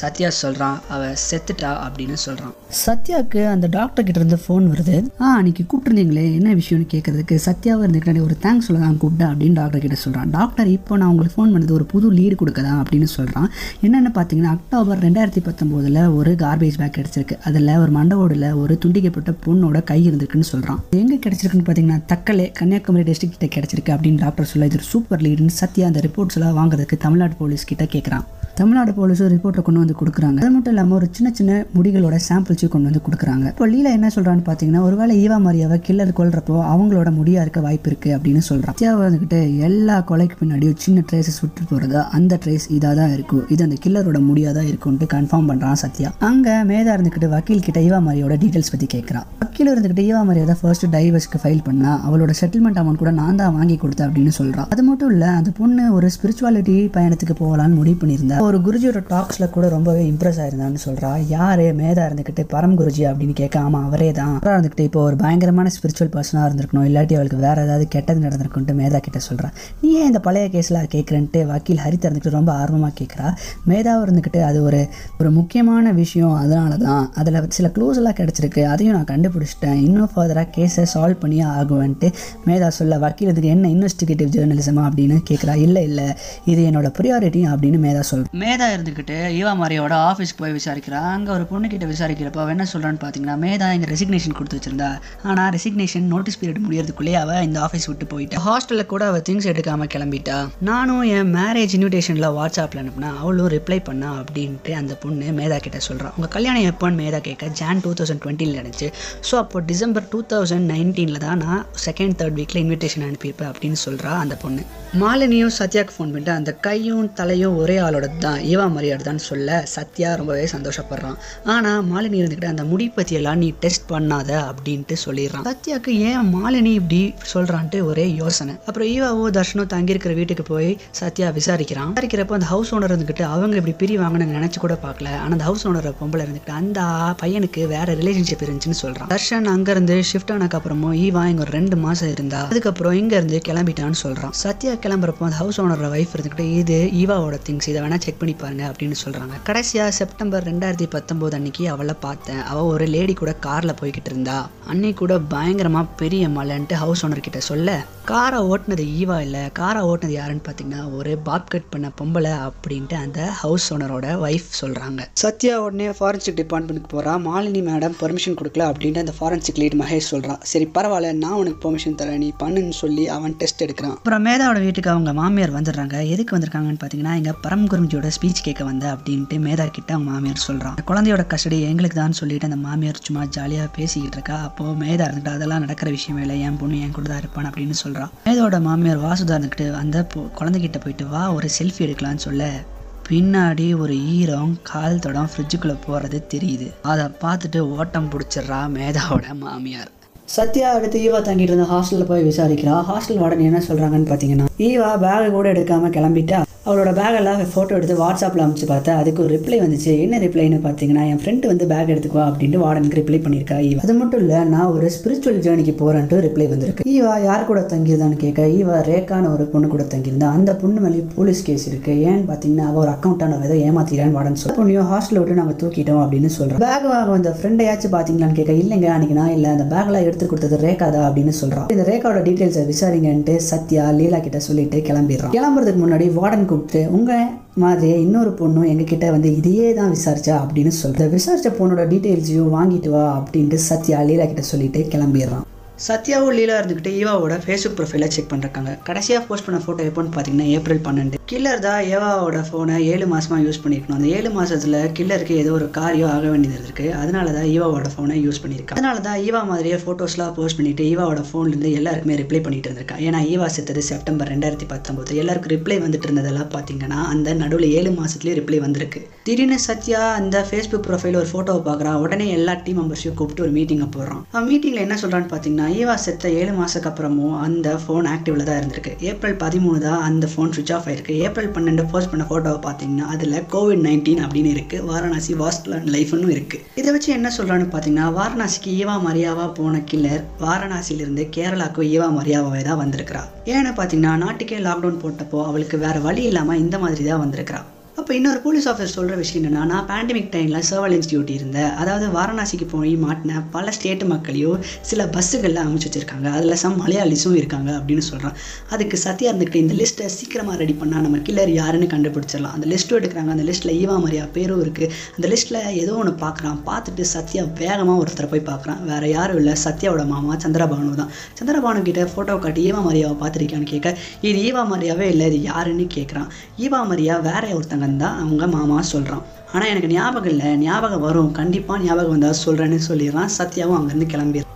சத்யா சொல்கிறான் அவள் செத்துட்டா அப்படின்னு சொல்கிறான் சத்யாவுக்கு அந்த டாக்டர் கிட்ட இருந்து ஃபோன் வருது. ஆ அன்னைக்கு கூப்பிட்டுருந்தீங்களே என்ன விஷயம்னு கேட்கறதுக்கு சத்யாவை இருந்துக்கிட்டே ஒரு தேங்க்ஸ் சொல்ல தான் கூப்பிட்டேன் அப்படின்னு டாக்டர் கிட்ட சொல்கிறான் டாக்டர் இப்போ நான் உங்களுக்கு ஃபோன் பண்ணது ஒரு புது லீடு கொடுக்கதான் அப்படின்னு சொல்கிறான் என்னென்னு பார்த்தீங்கன்னா அக்டோபர் ரெண்டாயிரத்தி பத்தொம்போதில் ஒரு கார்பேஜ் பேக் கிடச்சிருக்கு. அதில் ஒரு மண்டவோடில் ஒரு துண்டிக்கப்பட்ட பொண்ணோட கை இருந்திருக்குன்னு சொல்கிறான் எங்கே கிடச்சிருக்குன்னு பார்த்தீங்கன்னா தக்கலே கன்னியாகுமரி டிஸ்ட்ரிக்ட் கிட்ட கிடச்சிருக்கு அப்படின்னு டாக்டர் சொல்ல இது ஒரு சூப்பர் லீடுன்னு சத்யா அந்த ரிப்போர்ட்ஸ் எல்லாம் வாங்குறதுக்கு தமிழ்நாடு போலீஸ் கிட்ட கேட்குறான் தமிழ்நாடு போலீஸும் ரிப்போர்ட்டை கொண்டு வந்து கொடுக்குறாங்க. அது மட்டும் இல்லாமல் ஒரு சின்ன சின்ன முடிகளோட சாம்பிள்ஸையும் கொண்டு வந்து கொடுக்குறாங்க. இப்போ லீலா என்ன சொல்கிறான்னு பார்த்தீங்கன்னா ஒருவேளை ஈவா மாரியாவை கில்லர் கொள்றப்போ அவங்களோட முடியா இருக்க வாய்ப்பு இருக்குது அப்படின்னு சொல்கிறான் சத்யா வந்துக்கிட்டு எல்லா கொலைக்கு பின்னாடியும் சின்ன ட்ரேஸஸ் விட்டு போகிறதா அந்த ட்ரேஸ் இதாக தான் இருக்கும். இது அந்த கில்லரோட முடியாக தான் இருக்கும்ட்டு கன்ஃபார்ம் பண்ணுறான் சத்யா. அங்கே மேதா இருந்துக்கிட்டு வக்கீல் கிட்ட ஈவா மாரியோட டீட்டெயில்ஸ் பற்றி கேட்குறான் வக்கீல் இருந்துக்கிட்டு ஈவா மாரியா தான் ஃபர்ஸ்ட் டைவர்ஸ்க்கு ஃபைல் பண்ணால் அவளோட செட்டில்மெண்ட் அமௌண்ட் கூட நான் தான் வாங்கி கொடுத்தேன் அப்படின்னு சொல்கிறான் அது மட்டும் இல்லை அந்த பொண்ணு ஒரு ஸ்பிரிச்சுவாலிட்டி பயணத்துக்கு போகலான்னு முடிவு பண்ணியிருந்தா ஒரு குருஜியோட டாக்ஸில் கூட ரொம்பவே இம்ப்ரெஸ் ஆயிருந்தான்னு சொல்கிறா யார்? மேதா இருந்துக்கிட்டு பரம் குருஜி அப்படின்னு கேட்க அவரே தான் அவராக இருந்துக்கிட்டு இப்போ ஒரு பயங்கரமான ஸ்பிரிச்சுவல் பர்சனாக இருந்திருக்கணும். இல்லாட்டி அவளுக்கு வேறு ஏதாவது கெட்டது நடந்திருக்குன்ட்டு மேதா கிட்ட சொல்கிறா நீ ஏன் இந்த பழைய கேஸில் கேட்குறேன்ட்டு வக்கீல் ஹரித் இருந்துக்கிட்டு ரொம்ப ஆர்வமாக கேட்குறா மேதாவும் இருந்துக்கிட்டு அது ஒரு ஒரு முக்கியமான விஷயம். அதனால தான் அதில் சில க்ளூஸ் எல்லாம் கிடச்சிருக்கு. அதையும் நான் கண்டுபிடிச்சிட்டேன். இன்னும் ஃபர்தராக கேஸை சால்வ் பண்ணியே ஆகுவேன்ட்டு மேதா சொல்ல வக்கீல் இதுக்கு என்ன இன்வெஸ்டிகேட்டிவ் ஜேர்னலிசமா அப்படின்னு கேட்குறா இல்லை இல்லை. இது என்னோட ப்ரியாரிட்டி அப்படின்னு மேதா சொல்கிறேன் மேதா இருந்துக்கிட்டு ஈவா மாரியோட ஆஃபீஸ்க்கு போய் விசாரிக்கிறா அங்கே ஒரு பொண்ணுக்கிட்ட விசாரிக்கிறப்ப அவ என்ன சொல்கிறான்னு பார்த்தீங்கன்னா மேதா இங்கே ரெசிக்னேஷன் கொடுத்து வச்சிருந்தா. ஆனால் ரெசிக்னேஷன் நோட்டீஸ் பீரியட் முடியறதுக்குள்ளேயே அவள் இந்த ஆஃபீஸ் விட்டு போயிட்டா. ஹாஸ்டலில் கூட அவள் திங்ஸ் எடுக்காமல் கிளம்பிட்டா. நானும் என் மேரேஜ் இன்விடேஷனில் வாட்ஸ்அப்பில் அனுப்புனா அவளும் ரிப்ளை பண்ணா அப்படின்ட்டு அந்த பொண்ணு மேதா கிட்ட சொல்கிறான் உங்கள் கல்யாணம் எப்போன்னு மேதா கேட்க ஜான் டூ தௌசண்ட் டுவெண்ட்டியில் நினச்சி. ஸோ அப்போ டிசம்பர் டூ தௌசண்ட் நைன்டீனில் தான் நான் செகண்ட் தேர்ட் வீக்கில் இன்விடேஷன் அனுப்பியிருப்பேன் அப்படின்னு சொல்கிறா அந்த பொண்ணு. மாலினியும் சத்யாவுக்கு ஃபோன் பண்ணிட்டு அந்த கையும் தலையும் ஒரே ஆளோட தான் ஈவா மரியாதை தான் சொல்ல சத்யா ரொம்பவே சந்தோஷப்படுறான். ஆனால் மாலினி இருந்துக்கிட்ட அந்த முடி பற்றியெல்லாம் நீ டெஸ்ட் பண்ணாத அப்படின்ட்டு சொல்லிடுறான். சத்யாவுக்கு ஏன் மாலினி இப்படி சொல்கிறான்ட்டு ஒரே யோசனை. அப்புறம் ஈவாவோ தர்ஷனும் தங்கியிருக்கிற வீட்டுக்கு போய் சத்யா விசாரிக்கிறான். விசாரிக்கிறப்போ அந்த ஹவுஸ் ஓனர் இருந்துக்கிட்டு அவங்க இப்படி பிரி பிரிவாங்கன்னு நினச்சி கூட பார்க்கல. ஆனால் அந்த ஹவுஸ் ஓனர் பொம்பளை இருந்துக்கிட்டு அந்த பையனுக்கு வேற ரிலேஷன்ஷிப் இருந்துச்சுன்னு சொல்கிறான் தர்ஷன் அங்கேருந்து ஷிஃப்ட் ஆனதுக்கு அப்புறமும் ஈவா இங்கே ஒரு ரெண்டு மாதம் இருந்தா அதுக்கப்புறம் இங்கேருந்து கிளம்பிட்டான்னு சொல்கிறான் சத்யா கிளம்புறப்போ அந்த ஹவுஸ் ஓனரோட ஒய்ஃப் இருந்துக்கிட்டு இது ஈவாவோட திங்ஸ் இதை வேணா செக் பண்ணி பாருங்க அப்படின்னு சொல்கிறாங்க கடைசியாக செப்டம்பர் ரெண்டாயிரத்தி பத்தொம்போது அன்னைக்கு அவளை பார்த்தேன். அவள் ஒரு லேடி கூட காரில் போய்கிட்டு இருந்தா. அன்னைக்கு கூட பயங்கரமாக பெரிய மலைன்ட்டு ஹவுஸ் ஓனர் கிட்ட சொல்ல காரை ஓட்டுனது ஈவா இல்லை. காரை ஓட்டினது யாருன்னு பார்த்தீங்கன்னா ஒரு பாப் கட் பண்ண பொம்பளை அப்படின்ட்டு அந்த ஹவுஸ் ஓனரோட ஒய்ஃப் சொல்கிறாங்க சத்யா உடனே ஃபாரன்சிக் டிபார்ட்மெண்ட்டுக்கு போகிறா மாலினி மேடம் பர்மிஷன் கொடுக்கல அப்படின்ட்டு அந்த ஃபாரன்சிக் லீட் மகேஷ் சொல்கிறான் சரி பரவாயில்ல. நான் உனக்கு பெர்மிஷன் தரேன். நீ பண்ணுன்னு சொல்லி அவன் டெஸ்ட் எடுக்கிறான். அப்புறம் மேதாவோட வீட்டுக்கு அவங்க மாமியார் வந்துடுறாங்க. எதுக்கு வந்திருக்காங்கன்னு பார்த்தீங்கன்னா எங்கள் பரம் குழந்தையோட ஸ்பீச் கேட்க வந்த அப்படின்ட்டு மேதா கிட்ட அவங்க மாமியார் சொல்கிறான் குழந்தையோட கஸ்டடி எங்களுக்கு தான் சொல்லிட்டு அந்த மாமியார் சும்மா ஜாலியாக பேசிக்கிட்டு இருக்கா. அப்போது மேதா இருந்துட்டு அதெல்லாம் நடக்கிற விஷயமே இல்லை. என் பொண்ணு என் கூட தான் இருப்பான் அப்படின்னு சொல்கிறான் மேதாவோட மாமியார் வாசுதா இருந்துக்கிட்டு அந்த பொ- குழந்தைகிட்ட போயிட்டு வா. ஒரு செல்ஃபி எடுக்கலாம்னு சொல்ல. பின்னாடி ஒரு ஈரம் கால் தொடம் ஃப்ரிட்ஜுக்குள்ளே போகிறது தெரியுது. அதை பார்த்துட்டு ஓட்டம் பிடிச்சிட்றா மேதாவோட மாமியார். சத்யா அடுத்து ஈவா தங்கிட்டு இருந்த ஹாஸ்டலில் போய் விசாரிக்கிறா. ஹாஸ்டல் வார்டன் என்ன சொல்கிறாங்கன்னு பார்த்தீங்கன்னா ஈவா பேகை கூட எடுக்காமல் கிளம்பிட்டா. அவளோட பேகெல்லாம் ஃபோட்டோ எடுத்து வாட்ஸ்அப்பில் அமுச்சு பார்த்தா அதுக்கு ஒரு ரிப்ளை வந்துச்சு. என்ன ரிப்ளைன்னு பார்த்தீங்கன்னா என் ஃப்ரெண்டு வந்து பேக் எடுத்துக்குவா அப்படின்ட்டு வார்டனுக்கு ரிப்ளை பண்ணியிருக்கா ஈவா. அது மட்டும் இல்லை நான் ஒரு ஸ்பிரிச்சுவல் ஜேர்னிக்கு போகிறேன்ட்டு ரிப்ளை வந்திருக்கு. ஈவா யார் கூட தங்கியிருந்தான்னு கேட்க ஈவா ரேக்கான ஒரு பொண்ணு கூட தங்கியிருந்தா. அந்த பொண்ணு மேலேயும் போலீஸ் கேஸ் இருக்குது ஏன்னு பார்த்தீங்கன்னா அவள் ஒரு அக்கௌண்ட்டான ஏதோ ஏமாத்திடான்னு வார்டன் சொல்ல பொண்ணையும் ஹாஸ்டலில் விட்டு நாங்கள் தூக்கிட்டோம் அப்படின்னு சொல்கிறோம் பேக் வாங்க வந்த ஃப்ரெண்டையாச்சும் பார்த்தீங்களான்னு கேட்க இல்லைங்க அன்றைக்கி நான் இல்லை. அந்த பேக்லாம் எடுத்து கொடுத்தது ரேகா தான் அப்படின்னு சொல்கிறான் இந்த ரேகாவோட டீட்டெயில்ஸை விசாரிங்கன்ட்டு சத்யா லீலா கிட்ட சொல்லிட்டு கிளம்பிடுறான். கிளம்புறதுக்கு முன்னாடி வார்டன் கூப்பிட்டு உங்கள் மாதிரியே இன்னொரு பொண்ணும் எங்ககிட்ட வந்து இதையே தான் விசாரிச்சா? அப்படின்னு சொல்ற விசாரிச்ச பொண்ணோட டீட்டெயில்ஸையும் வாங்கிட்டு வா அப்படின்ட்டு சத்யா லீலா கிட்ட சொல்லிட்டு கிளம்பிடுறான். சத்யாவும் லீலா இருந்துக்கிட்டு ஈவாவோட ஃபேஸ்புக் ப்ரொஃபைலை செக் பண்ணிருக்காங்க கடைசியாக போஸ்ட் பண்ண ஃபோட்டோ எப்போன்னு பார்த்தீங்கன்னா ஏப்ரல் பன்னெண்டு. கில்லர் தான் ஏவாவோட ஃபோனை ஏழு மாதமாக யூஸ் பண்ணியிருக்கணும். அந்த ஏழு மாதத்தில் கில்லருக்கு ஏதோ ஒரு காரியம் ஆக வேண்டியது இருக்கு. அதனால தான் ஈவாவோட ஃபோனை யூஸ் பண்ணியிருக்கா. அதனால தான் ஈவா மாதிரியே ஃபோட்டோஸ்லாம் போஸ்ட் பண்ணிட்டு ஈவாவோட ஃபோன்லேருந்து எல்லாருக்குமே ரிப்ளை பண்ணிட்டு இருந்திருக்கா. ஏன்னா ஈவா செத்தது செப்டம்பர் ரெண்டாயிரத்தி பத்தொம்போது எல்லாருக்கும் ரிப்ளை வந்துட்டு இருந்ததெல்லாம் பார்த்தீங்கன்னா அந்த நடுவில் ஏழு மாதத்துலேயே ரிப்ளை வந்திருக்கு. திடீர்னு சத்யா அந்த ஃபேஸ்புக் ப்ரொஃபைல் ஒரு ஃபோட்டோவை பார்க்குறான் உடனே எல்லா டீம் மெம்பர்ஸையும் கூப்பிட்டு ஒரு மீட்டிங்கை போடுறான். மீட்டிங்கில் என்ன சொல்கிறான்னு பார்த்தீங்கன்னா ஈவா செத்த ஏழு மாதத்துக்கு அப்புறமும் அந்த ஃபோன் ஆக்டிவில் தான் இருந்திருக்கு. ஏப்ரல் பதிமூணு தான் அந்த ஃபோன் சுவிச் ஆஃப் ஆயிருக்கு. ஏப்ரல் பன்னெண்டு போஸ்ட் பண்ண ஃபோட்டோவை பார்த்தீங்கன்னா அதில் கோவிட் நைன்டீன் அப்படின்னு இருக்குது வாரணாசி வாஸ்ட்லாண்ட் லைஃப்னு இருக்குது இதை வச்சு என்ன சொல்கிறான்னு பார்த்தீங்கன்னா வாரணாசிக்கு ஈவா மரியாவா போன கில்லர் வாரணாசியிலிருந்து கேரளாவுக்கு ஈவா மரியாவாவே தான் வந்திருக்கிறா. ஏன்னு பார்த்தீங்கன்னா நாட்டுக்கே லாக்டவுன் போட்டப்போ அவளுக்கு வேறு வழி இல்லாமல் இந்த மாதிரி தான் வந்திருக்கிறா. அப்போ இன்னொரு போலீஸ் ஆஃபீஸர் சொல்கிற விஷயம் என்னென்னா நான் பேண்டமிக் டைமில் சர்வலன்ஸ் டியூட்டி இருந்தேன். அதாவது வாரணாசிக்கு போய் மாட்டின பல ஸ்டேட் மக்களையும் சில பஸ்ஸுகளில் அமைச்சு வச்சிருக்காங்க. அதில் சம் மலையாளிஸும் இருக்காங்க அப்படின்னு சொல்கிறான் அதுக்கு சத்யா இருந்துக்கிட்டு இந்த லிஸ்ட்டை சீக்கிரமாக ரெடி பண்ணால் நம்ம கில்லர் யாருன்னு கண்டுபிடிச்சிடலாம். அந்த லிஸ்ட்டும் எடுக்கிறாங்க. அந்த லிஸ்ட்டில் ஈவா மரியா பேரும் இருக்குது அந்த லிஸ்ட்டில் ஏதோ ஒன்று பார்க்குறான். பார்த்துட்டு சத்யா வேகமாக ஒருத்தரை போய் பார்க்குறான். வேறு யாரும் இல்லை. சத்யாவோட மாமா சந்திரபானு தான். சந்திரபானு கிட்ட ஃபோட்டோ காட்டி ஈவா மரியாவை பார்த்துருக்கான்னு கேட்க இது ஈவா மரியாவே இல்லை இது யாருன்னு கேட்குறான். ஈவா மரியா வேற ஒருத்தங்க பண்ணியிருக்காங்கன்னு தான் அவங்க மாமா சொல்கிறான் ஆனால் எனக்கு ஞாபகம் இல்லை ஞாபகம் வரும். கண்டிப்பாக ஞாபகம் வந்தால் சொல்கிறேன்னு சொல்லிடுறான். சத்யாவும் அங்கேருந்து கிளம்பிடுறான்.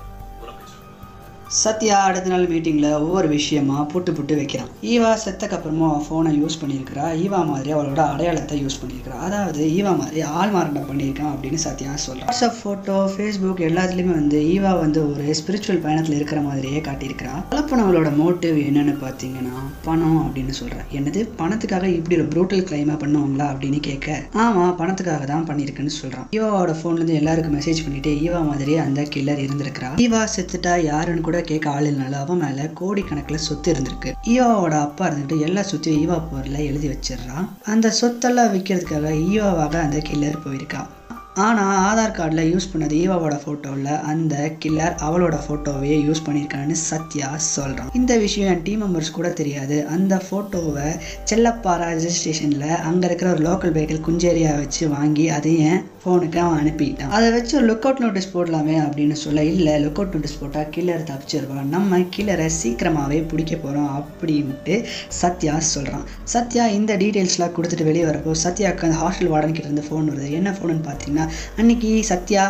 சத்யா அடுத்த நாள் மீட்டிங்கில் ஒவ்வொரு விஷயமா புட்டு புட்டு வைக்கிறான். ஈவா செத்தக்கப்புறமா அவன் ஃபோனை யூஸ் பண்ணியிருக்கிறா. ஈவா மாதிரி அவளோட அடையாளத்தை யூஸ் பண்ணியிருக்கிறா. அதாவது ஈவா மாதிரி ஆள் மாறாட்டம் பண்ணியிருக்கான் அப்படின்னு சத்யா சொல்கிறான் வாட்ஸ்அப் ஃபோட்டோ ஃபேஸ்புக் எல்லாத்துலேயுமே வந்து ஈவா வந்து ஒரு ஸ்பிரிச்சுவல் பயணத்தில் இருக்கிற மாதிரியே காட்டியிருக்கிறா. கலப்பனவளோட மோட்டிவ் என்னன்னு பார்த்தீங்கன்னா பணம் அப்படின்னு சொல்கிறேன் என்னது? பணத்துக்காக இப்படி ஒரு ப்ரூட்டல் கிளைமாக பண்ணுவாங்களா அப்படின்னு கேட்க ஆமாம் பணத்துக்காக தான் பண்ணியிருக்குன்னு சொல்கிறான் ஈவாவோட ஃபோன்லேருந்து எல்லாருக்கும் மெசேஜ் பண்ணிட்டு ஈவா மாதிரியே அந்த கில்லர் இருந்திருக்கிறா. ஈவா செத்துட்டா யாருன்னு கூட கேட்க ஆள் இல்லைனால அவன் மேலே கோடிக்கணக்கில் சொத்து இருந்திருக்கு. ஈவாவோட அப்பா இருந்துட்டு எல்லா சொத்தையும் ஈவா போரில் எழுதி வச்சிடுறான். அந்த சொத்தெல்லாம் விற்கிறதுக்காக ஈவாவாக அந்த கில்லர் போயிருக்கான் ஆனால் ஆதார் கார்டில் யூஸ் பண்ணது ஈவாவோட ஃபோட்டோவில் அந்த கில்லர் அவளோட ஃபோட்டோவையே யூஸ் பண்ணியிருக்கான்னு சத்யா சொல்கிறான் இந்த விஷயம் என் டீம் மெம்பர்ஸ் கூட தெரியாது. அந்த ஃபோட்டோவை செல்லப்பாரா ரெஜிஸ்ட்ரேஷனில் அங்கே இருக்கிற ஒரு லோக்கல் வெஹிக்கிள் குஞ்சேரியா வச்சு வாங்கி அதை ஃபோனுக்கு அவன் அனுப்பிட்டான். அதை வச்சு ஒரு லுக் அவுட் நோட்டீஸ் போடலாமே அப்படின்னு சொல்ல இல்லை லுக் அவுட் நோட்டீஸ் போட்டால் கில்லர் தப்பிச்சிருவான் நம்ம கில்லரை சீக்கிரமாகவே பிடிக்க போகிறோம் அப்படின்ட்டு சத்யா சொல்கிறான் சத்யா இந்த டீட்டெயில்ஸ்லாம் கொடுத்துட்டு வெளியே வரப்போ சத்யாவுக்கு அந்த ஹாஸ்டல் வார்டன் கிட்ட இருந்து ஃபோன் வருது. என்ன ஃபோனுன்னு பார்த்தீங்கன்னா அன்னைக்கு சத்யா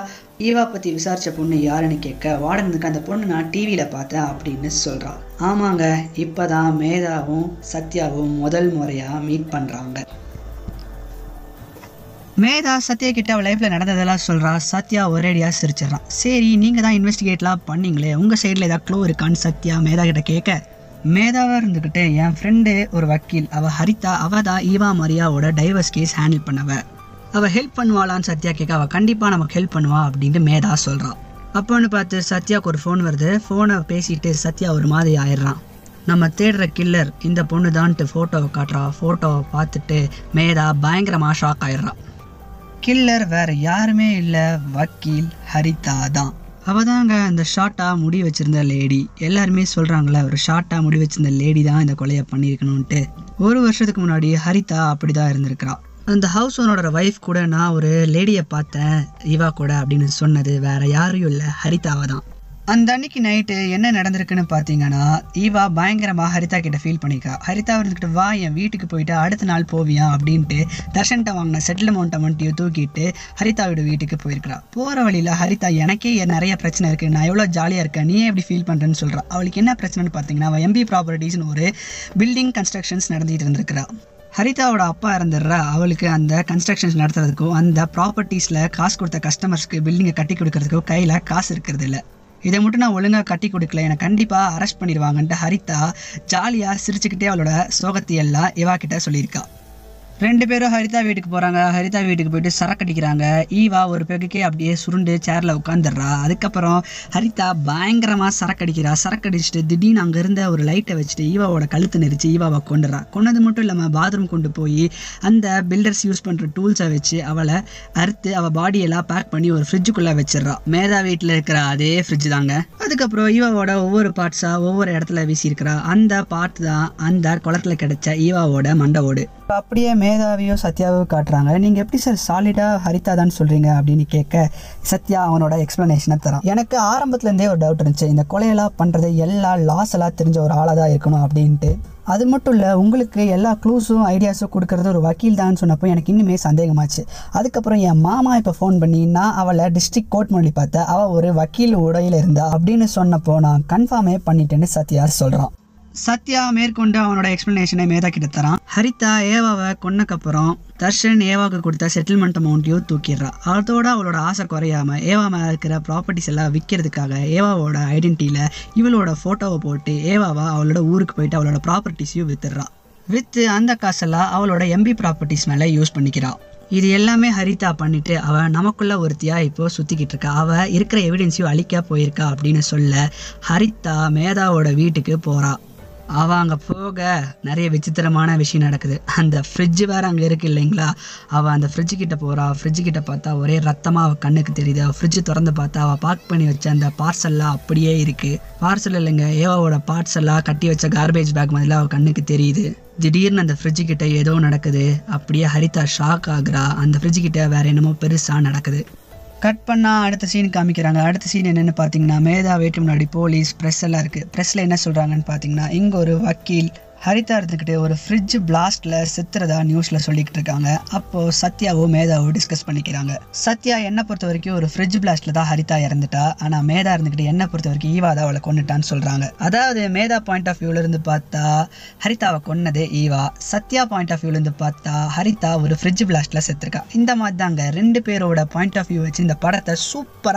ஈவா பற்றி விசாரித்த பொண்ணு யாருன்னு கேட்க வார்டனுக்கு அந்த பொண்ணு நான் டிவியில் பார்த்தேன் அப்படின்னு சொல்கிறான் ஆமாங்க இப்போ தான் மேதாவும் சத்யாவும் முதல் முறையாக மீட் பண்ணுறாங்க மேதா சத்யா கிட்ட அவள் லைஃப்பில் நடந்ததெல்லாம் சொல்கிறா சத்யா ஒரேடியாக சிரிச்சிடறான் சரி நீங்கள் தான் இன்வெஸ்டிகேட்லாம் பண்ணீங்களே. உங்கள் சைடில் ஏதாவது க்ளூ இருக்கான்னு சத்யா மேதா கிட்ட கேட்க மேதாவாக இருந்துக்கிட்டு என் ஃப்ரெண்டு ஒரு வக்கீல். அவள் ஹரிதா அவள் தான் ஈவா மரியாவோட டைவர்ஸ் கேஸ் ஹேண்டில் பண்ணவ. அவள் ஹெல்ப் பண்ணுவாளான்னு சத்யா கேட்க அவள் கண்டிப்பாக நமக்கு ஹெல்ப் பண்ணுவா அப்படின்னு மேதா சொல்கிறான் அப்போன்னு பார்த்து சத்யாவுக்கு ஒரு ஃபோன் வருது. ஃபோனை பேசிட்டு சத்யா ஒரு மாதிரி ஆயிடுறான் நம்ம தேடுற கில்லர் இந்த பொண்ணு தான்ட்டு ஃபோட்டோவை காட்டுறா. ஃபோட்டோவை பார்த்துட்டு மேதா பயங்கரமாக ஷாக் ஆயிடுறான் கில்லர் வேற யாருமே இல்லை. வக்கீல் ஹரிதா தான் அவ தாங்க அந்த ஷார்ட்டாக முடி வச்சிருந்த லேடி எல்லாருமே சொல்கிறாங்களே ஒரு ஷார்ட்டாக முடி வச்சிருந்த லேடி தான் இந்த கொலையை பண்ணியிருக்கணும்ன்ட்டு. ஒரு வருஷத்துக்கு முன்னாடி ஹரிதா அப்படி தான் இருந்திருக்கிறாள் அந்த ஹவுஸ் ஓனரோட ஒய்ஃப் கூட நான் ஒரு லேடியை பார்த்தேன் இவா கூட அப்படின்னு சொன்னது வேற யாரும் இல்லை ஹரிதாவை தான் அந்த அன்னைக்கு நைட்டு என்ன நடந்திருக்குன்னு பார்த்தீங்கன்னா ஈவா பயங்கரமாக ஹரிதா கிட்ட ஃபீல் பண்ணிக்கா. ஹரிதா இருந்துக்கிட்டு வா என் வீட்டுக்கு போயிட்டு அடுத்த நாள் போவியா? அப்படின்ட்டு தர்ஷன்ட்ட வாங்கின செட்டில்மெண்ட் அமௌண்ட்டையும் தூக்கிட்டு ஹரிதாவோட வீட்டுக்கு போயிருக்கிறா போகிற வழியில் ஹரிதா எனக்கே நிறைய பிரச்சனை இருக்குது நான் எவ்வளோ ஜாலியாக இருக்கேன். நீ எப்படி ஃபீல் பண்ணுறேன்னு சொல்கிறா அவளுக்கு என்ன பிரச்சனைன்னு பார்த்தீங்கன்னா அவள் எம்பி ப்ராப்பர்ட்டிஸ்னு ஒரு பில்டிங் கன்ஸ்ட்ரக்ஷன்ஸ் நடந்துகிட்டு இருந்திருக்கிறா. ஹரிதாவோட அப்பா இருந்துடுறா அவளுக்கு அந்த கன்ஸ்ட்ரக்ஷன்ஸ் நடத்துறதுக்கும் அந்த ப்ராப்பர்ட்டிஸில் காசு கொடுத்த கஸ்டமர்ஸ்க்கு பில்டிங்கை கட்டி கொடுக்கறதுக்கும் கையில் காசு இருக்கிறது இல்லை. இதை மட்டும் நான் ஒழுங்காக கட்டி கொடுக்கல. எனக்கு கண்டிப்பாக அரெஸ்ட் பண்ணிடுவாங்கன்ட்டு ஹரிதா ஜாலியாக சிரிச்சுக்கிட்டே அவளோட சோகத்தையெல்லாம் இவா கிட்ட சொல்லியிருக்கா. ரெண்டு பேரும் ஹரிதா வீட்டுக்கு போகிறாங்க ஹரிதா வீட்டுக்கு போயிட்டு சரக்கு அடிக்கிறாங்க. ஈவா ஒரு பெகுக்கே அப்படியே சுருண்டு சேரில் உட்காந்துடுறா அதுக்கப்புறம் ஹரிதா பயங்கரமாக சரக்கு அடிக்கிறா. சரக்கு அடிச்சுட்டு திடீர்னு அங்கே இருந்த ஒரு லைட்டை வச்சுட்டு ஈவாவோட கழுத்து நெரிச்சு ஈவாவை கொண்டுறா கொண்டது மட்டும் இல்லாமல் பாத்ரூம் கொண்டு போய் அந்த பில்டர்ஸ் யூஸ் பண்ணுற டூல்ஸை வச்சு அவளை அறுத்து அவள் பாடியெல்லாம் பேக் பண்ணி ஒரு ஃப்ரிட்ஜுக்குள்ளே வச்சிடுறா. மேதா வீட்டில் இருக்கிற அதே ஃப்ரிட்ஜ் தாங்க. அதுக்கப்புறம் ஈவாவோட ஒவ்வொரு பார்ட்ஸாக ஒவ்வொரு இடத்துல வீசியிருக்கிறா. அந்த பார்ட் தான் அந்த குளத்துல கிடச்ச ஈவாவோட மண்டவோடு அப்படியே மேதாவியோ சத்யாவோ காட்டுறாங்க. நீங்கள் எப்படி சார் சாலிடாக ஹரிதா தான் சொல்கிறீங்க அப்படின்னு கேட்க சத்யா அவனோட எக்ஸ்ப்ளனேஷனை தரான். எனக்கு ஆரம்பத்துலேருந்தே ஒரு டவுட் இருந்துச்சு. இந்த கொலையெல்லாம் பண்ணுறது எல்லா லாஸ் எல்லாம் தெரிஞ்ச ஒரு ஆளாக தான் இருக்கணும் அப்படின்ட்டு. அது மட்டும் இல்லை உங்களுக்கு எல்லா க்ளூஸும் ஐடியாஸும் கொடுக்கறது ஒரு வக்கீல் தான் சொன்னப்போ எனக்கு இன்னுமே சந்தேகமாச்சு. அதுக்கப்புறம் என் மாமா இப்போ ஃபோன் பண்ணி நான் அவளை டிஸ்ட்ரிக்ட் கோர்ட் மொழி பார்த்தேன். அவள் ஒரு வக்கீல் உடையில் இருந்தா அப்படின்னு சொன்னப்போ நான் கன்ஃபார்மே பண்ணிட்டேன்னு சத்யா சொல்கிறான் சத்யா மேற்கொண்டு அவனோட எக்ஸ்பிளனேஷனை மேதா கிட்ட தரான். ஹரிதா ஏவாவை கொன்னக்கப்புறம் தர்ஷன் ஏவாவுக்கு கொடுத்த செட்டில்மெண்ட் அமௌண்ட்டையும் தூக்கிடுறா. அதோட அவளோட ஆசை குறையாம ஏவா மேலே இருக்கிற ப்ராப்பர்ட்டிஸ் எல்லாம் விற்கிறதுக்காக ஏவாவோட ஐடென்டிட்டியில் இவளோட ஃபோட்டோவை போட்டு ஏவாவை அவளோட ஊருக்கு போயிட்டு அவளோட ப்ராப்பர்ட்டிஸையும் வித்துடுறா. விற்று அந்த காசெல்லாம் அவளோட எம்பி ப்ராப்பர்ட்டிஸ் மேலே யூஸ் பண்ணிக்கிறாள் இது எல்லாமே ஹரிதா பண்ணிட்டு அவள் நமக்குள்ள ஒருத்தியா இப்போ சுத்திக்கிட்டு இருக்கா. அவ இருக்கிற எவிடென்ஸையும் அழிக்க போயிருக்கா அப்படின்னு சொல்ல ஹரிதா மேதாவோட வீட்டுக்கு போகிறாள் அவள் அங்கே போக நிறைய விசித்திரமான விஷயம் நடக்குது. அந்த ஃப்ரிட்ஜ் வேறு அங்கே இருக்கு இல்லைங்களா? அவள் அந்த ஃப்ரிட்ஜு கிட்டே போகிறா ஃப்ரிட்ஜு கிட்ட பார்த்தா ஒரே ரத்தமாக அவள் கண்ணுக்கு தெரியுது. அவள் ஃப்ரிட்ஜ் திறந்து பார்த்தா அவள் பார்க் பண்ணி வச்ச அந்த பார்சல்லாம் அப்படியே இருக்குது பார்சல் இல்லைங்க ஏவாவோட பார்சல்லாம் கட்டி வச்ச கார்பேஜ் பேக் மாதிரிலாம் அவள் கண்ணுக்கு தெரியுது. திடீர்னு அந்த ஃப்ரிட்ஜு கிட்ட ஏதோ நடக்குது. அப்படியே ஹரிதா ஷாக் ஆகுறா. அந்த ஃப்ரிட்ஜு கிட்ட வேற என்னமோ பெருசாக நடக்குது. கட் பண்ணால் அடுத்த சீன் காமிக்கிறாங்க. அடுத்த சீன் என்னென்னு பார்த்தீங்கன்னா மேதா வேட்டு முன்னாடி போலீஸ் ப்ரெஸ் எல்லாம் இருக்குது ப்ரெஸ்ஸில் என்ன சொல்கிறாங்கன்னு பார்த்தீங்கன்னா இங்கே ஒரு வக்கீல் ஹரிதா இருந்துக்கிட்டு ஒரு ஃப்ரிட்ஜ் பிளாஸ்ட்ல செத்துறதா நியூஸ்ல சொல்லிக்கிட்டு இருக்காங்க. அப்போ சத்யாவும் மேதாவும் டிஸ்கஸ் பண்ணிக்கிறாங்க. சத்யா என்ன பொறுத்த வரைக்கும் ஒரு ஃப்ரிட்ஜ் பிளாஸ்ட்ல தான் ஹரிதா இறந்துட்டா. ஆனா மேதா இருந்துக்கிட்டு என்ன பொறுத்த வரைக்கும் ஈவா தான் அவளை கொண்டுட்டான்னு சொல்றாங்க. அதாவது மேதா பாயிண்ட் ஆஃப் வியூல இருந்து பார்த்தா ஹரிதாவை கொன்னதே ஈவா. சத்யா பாயிண்ட் ஆஃப் வியூல இருந்து பார்த்தா ஹரிதா ஒரு ஃப்ரிட்ஜ் பிளாஸ்ட்ல செத்துருக்கா. இந்த மாதிரி தாங்க ரெண்டு பேரோட பாயிண்ட் ஆஃப் வியூ வச்சு இந்த படத்தை சூப்பரா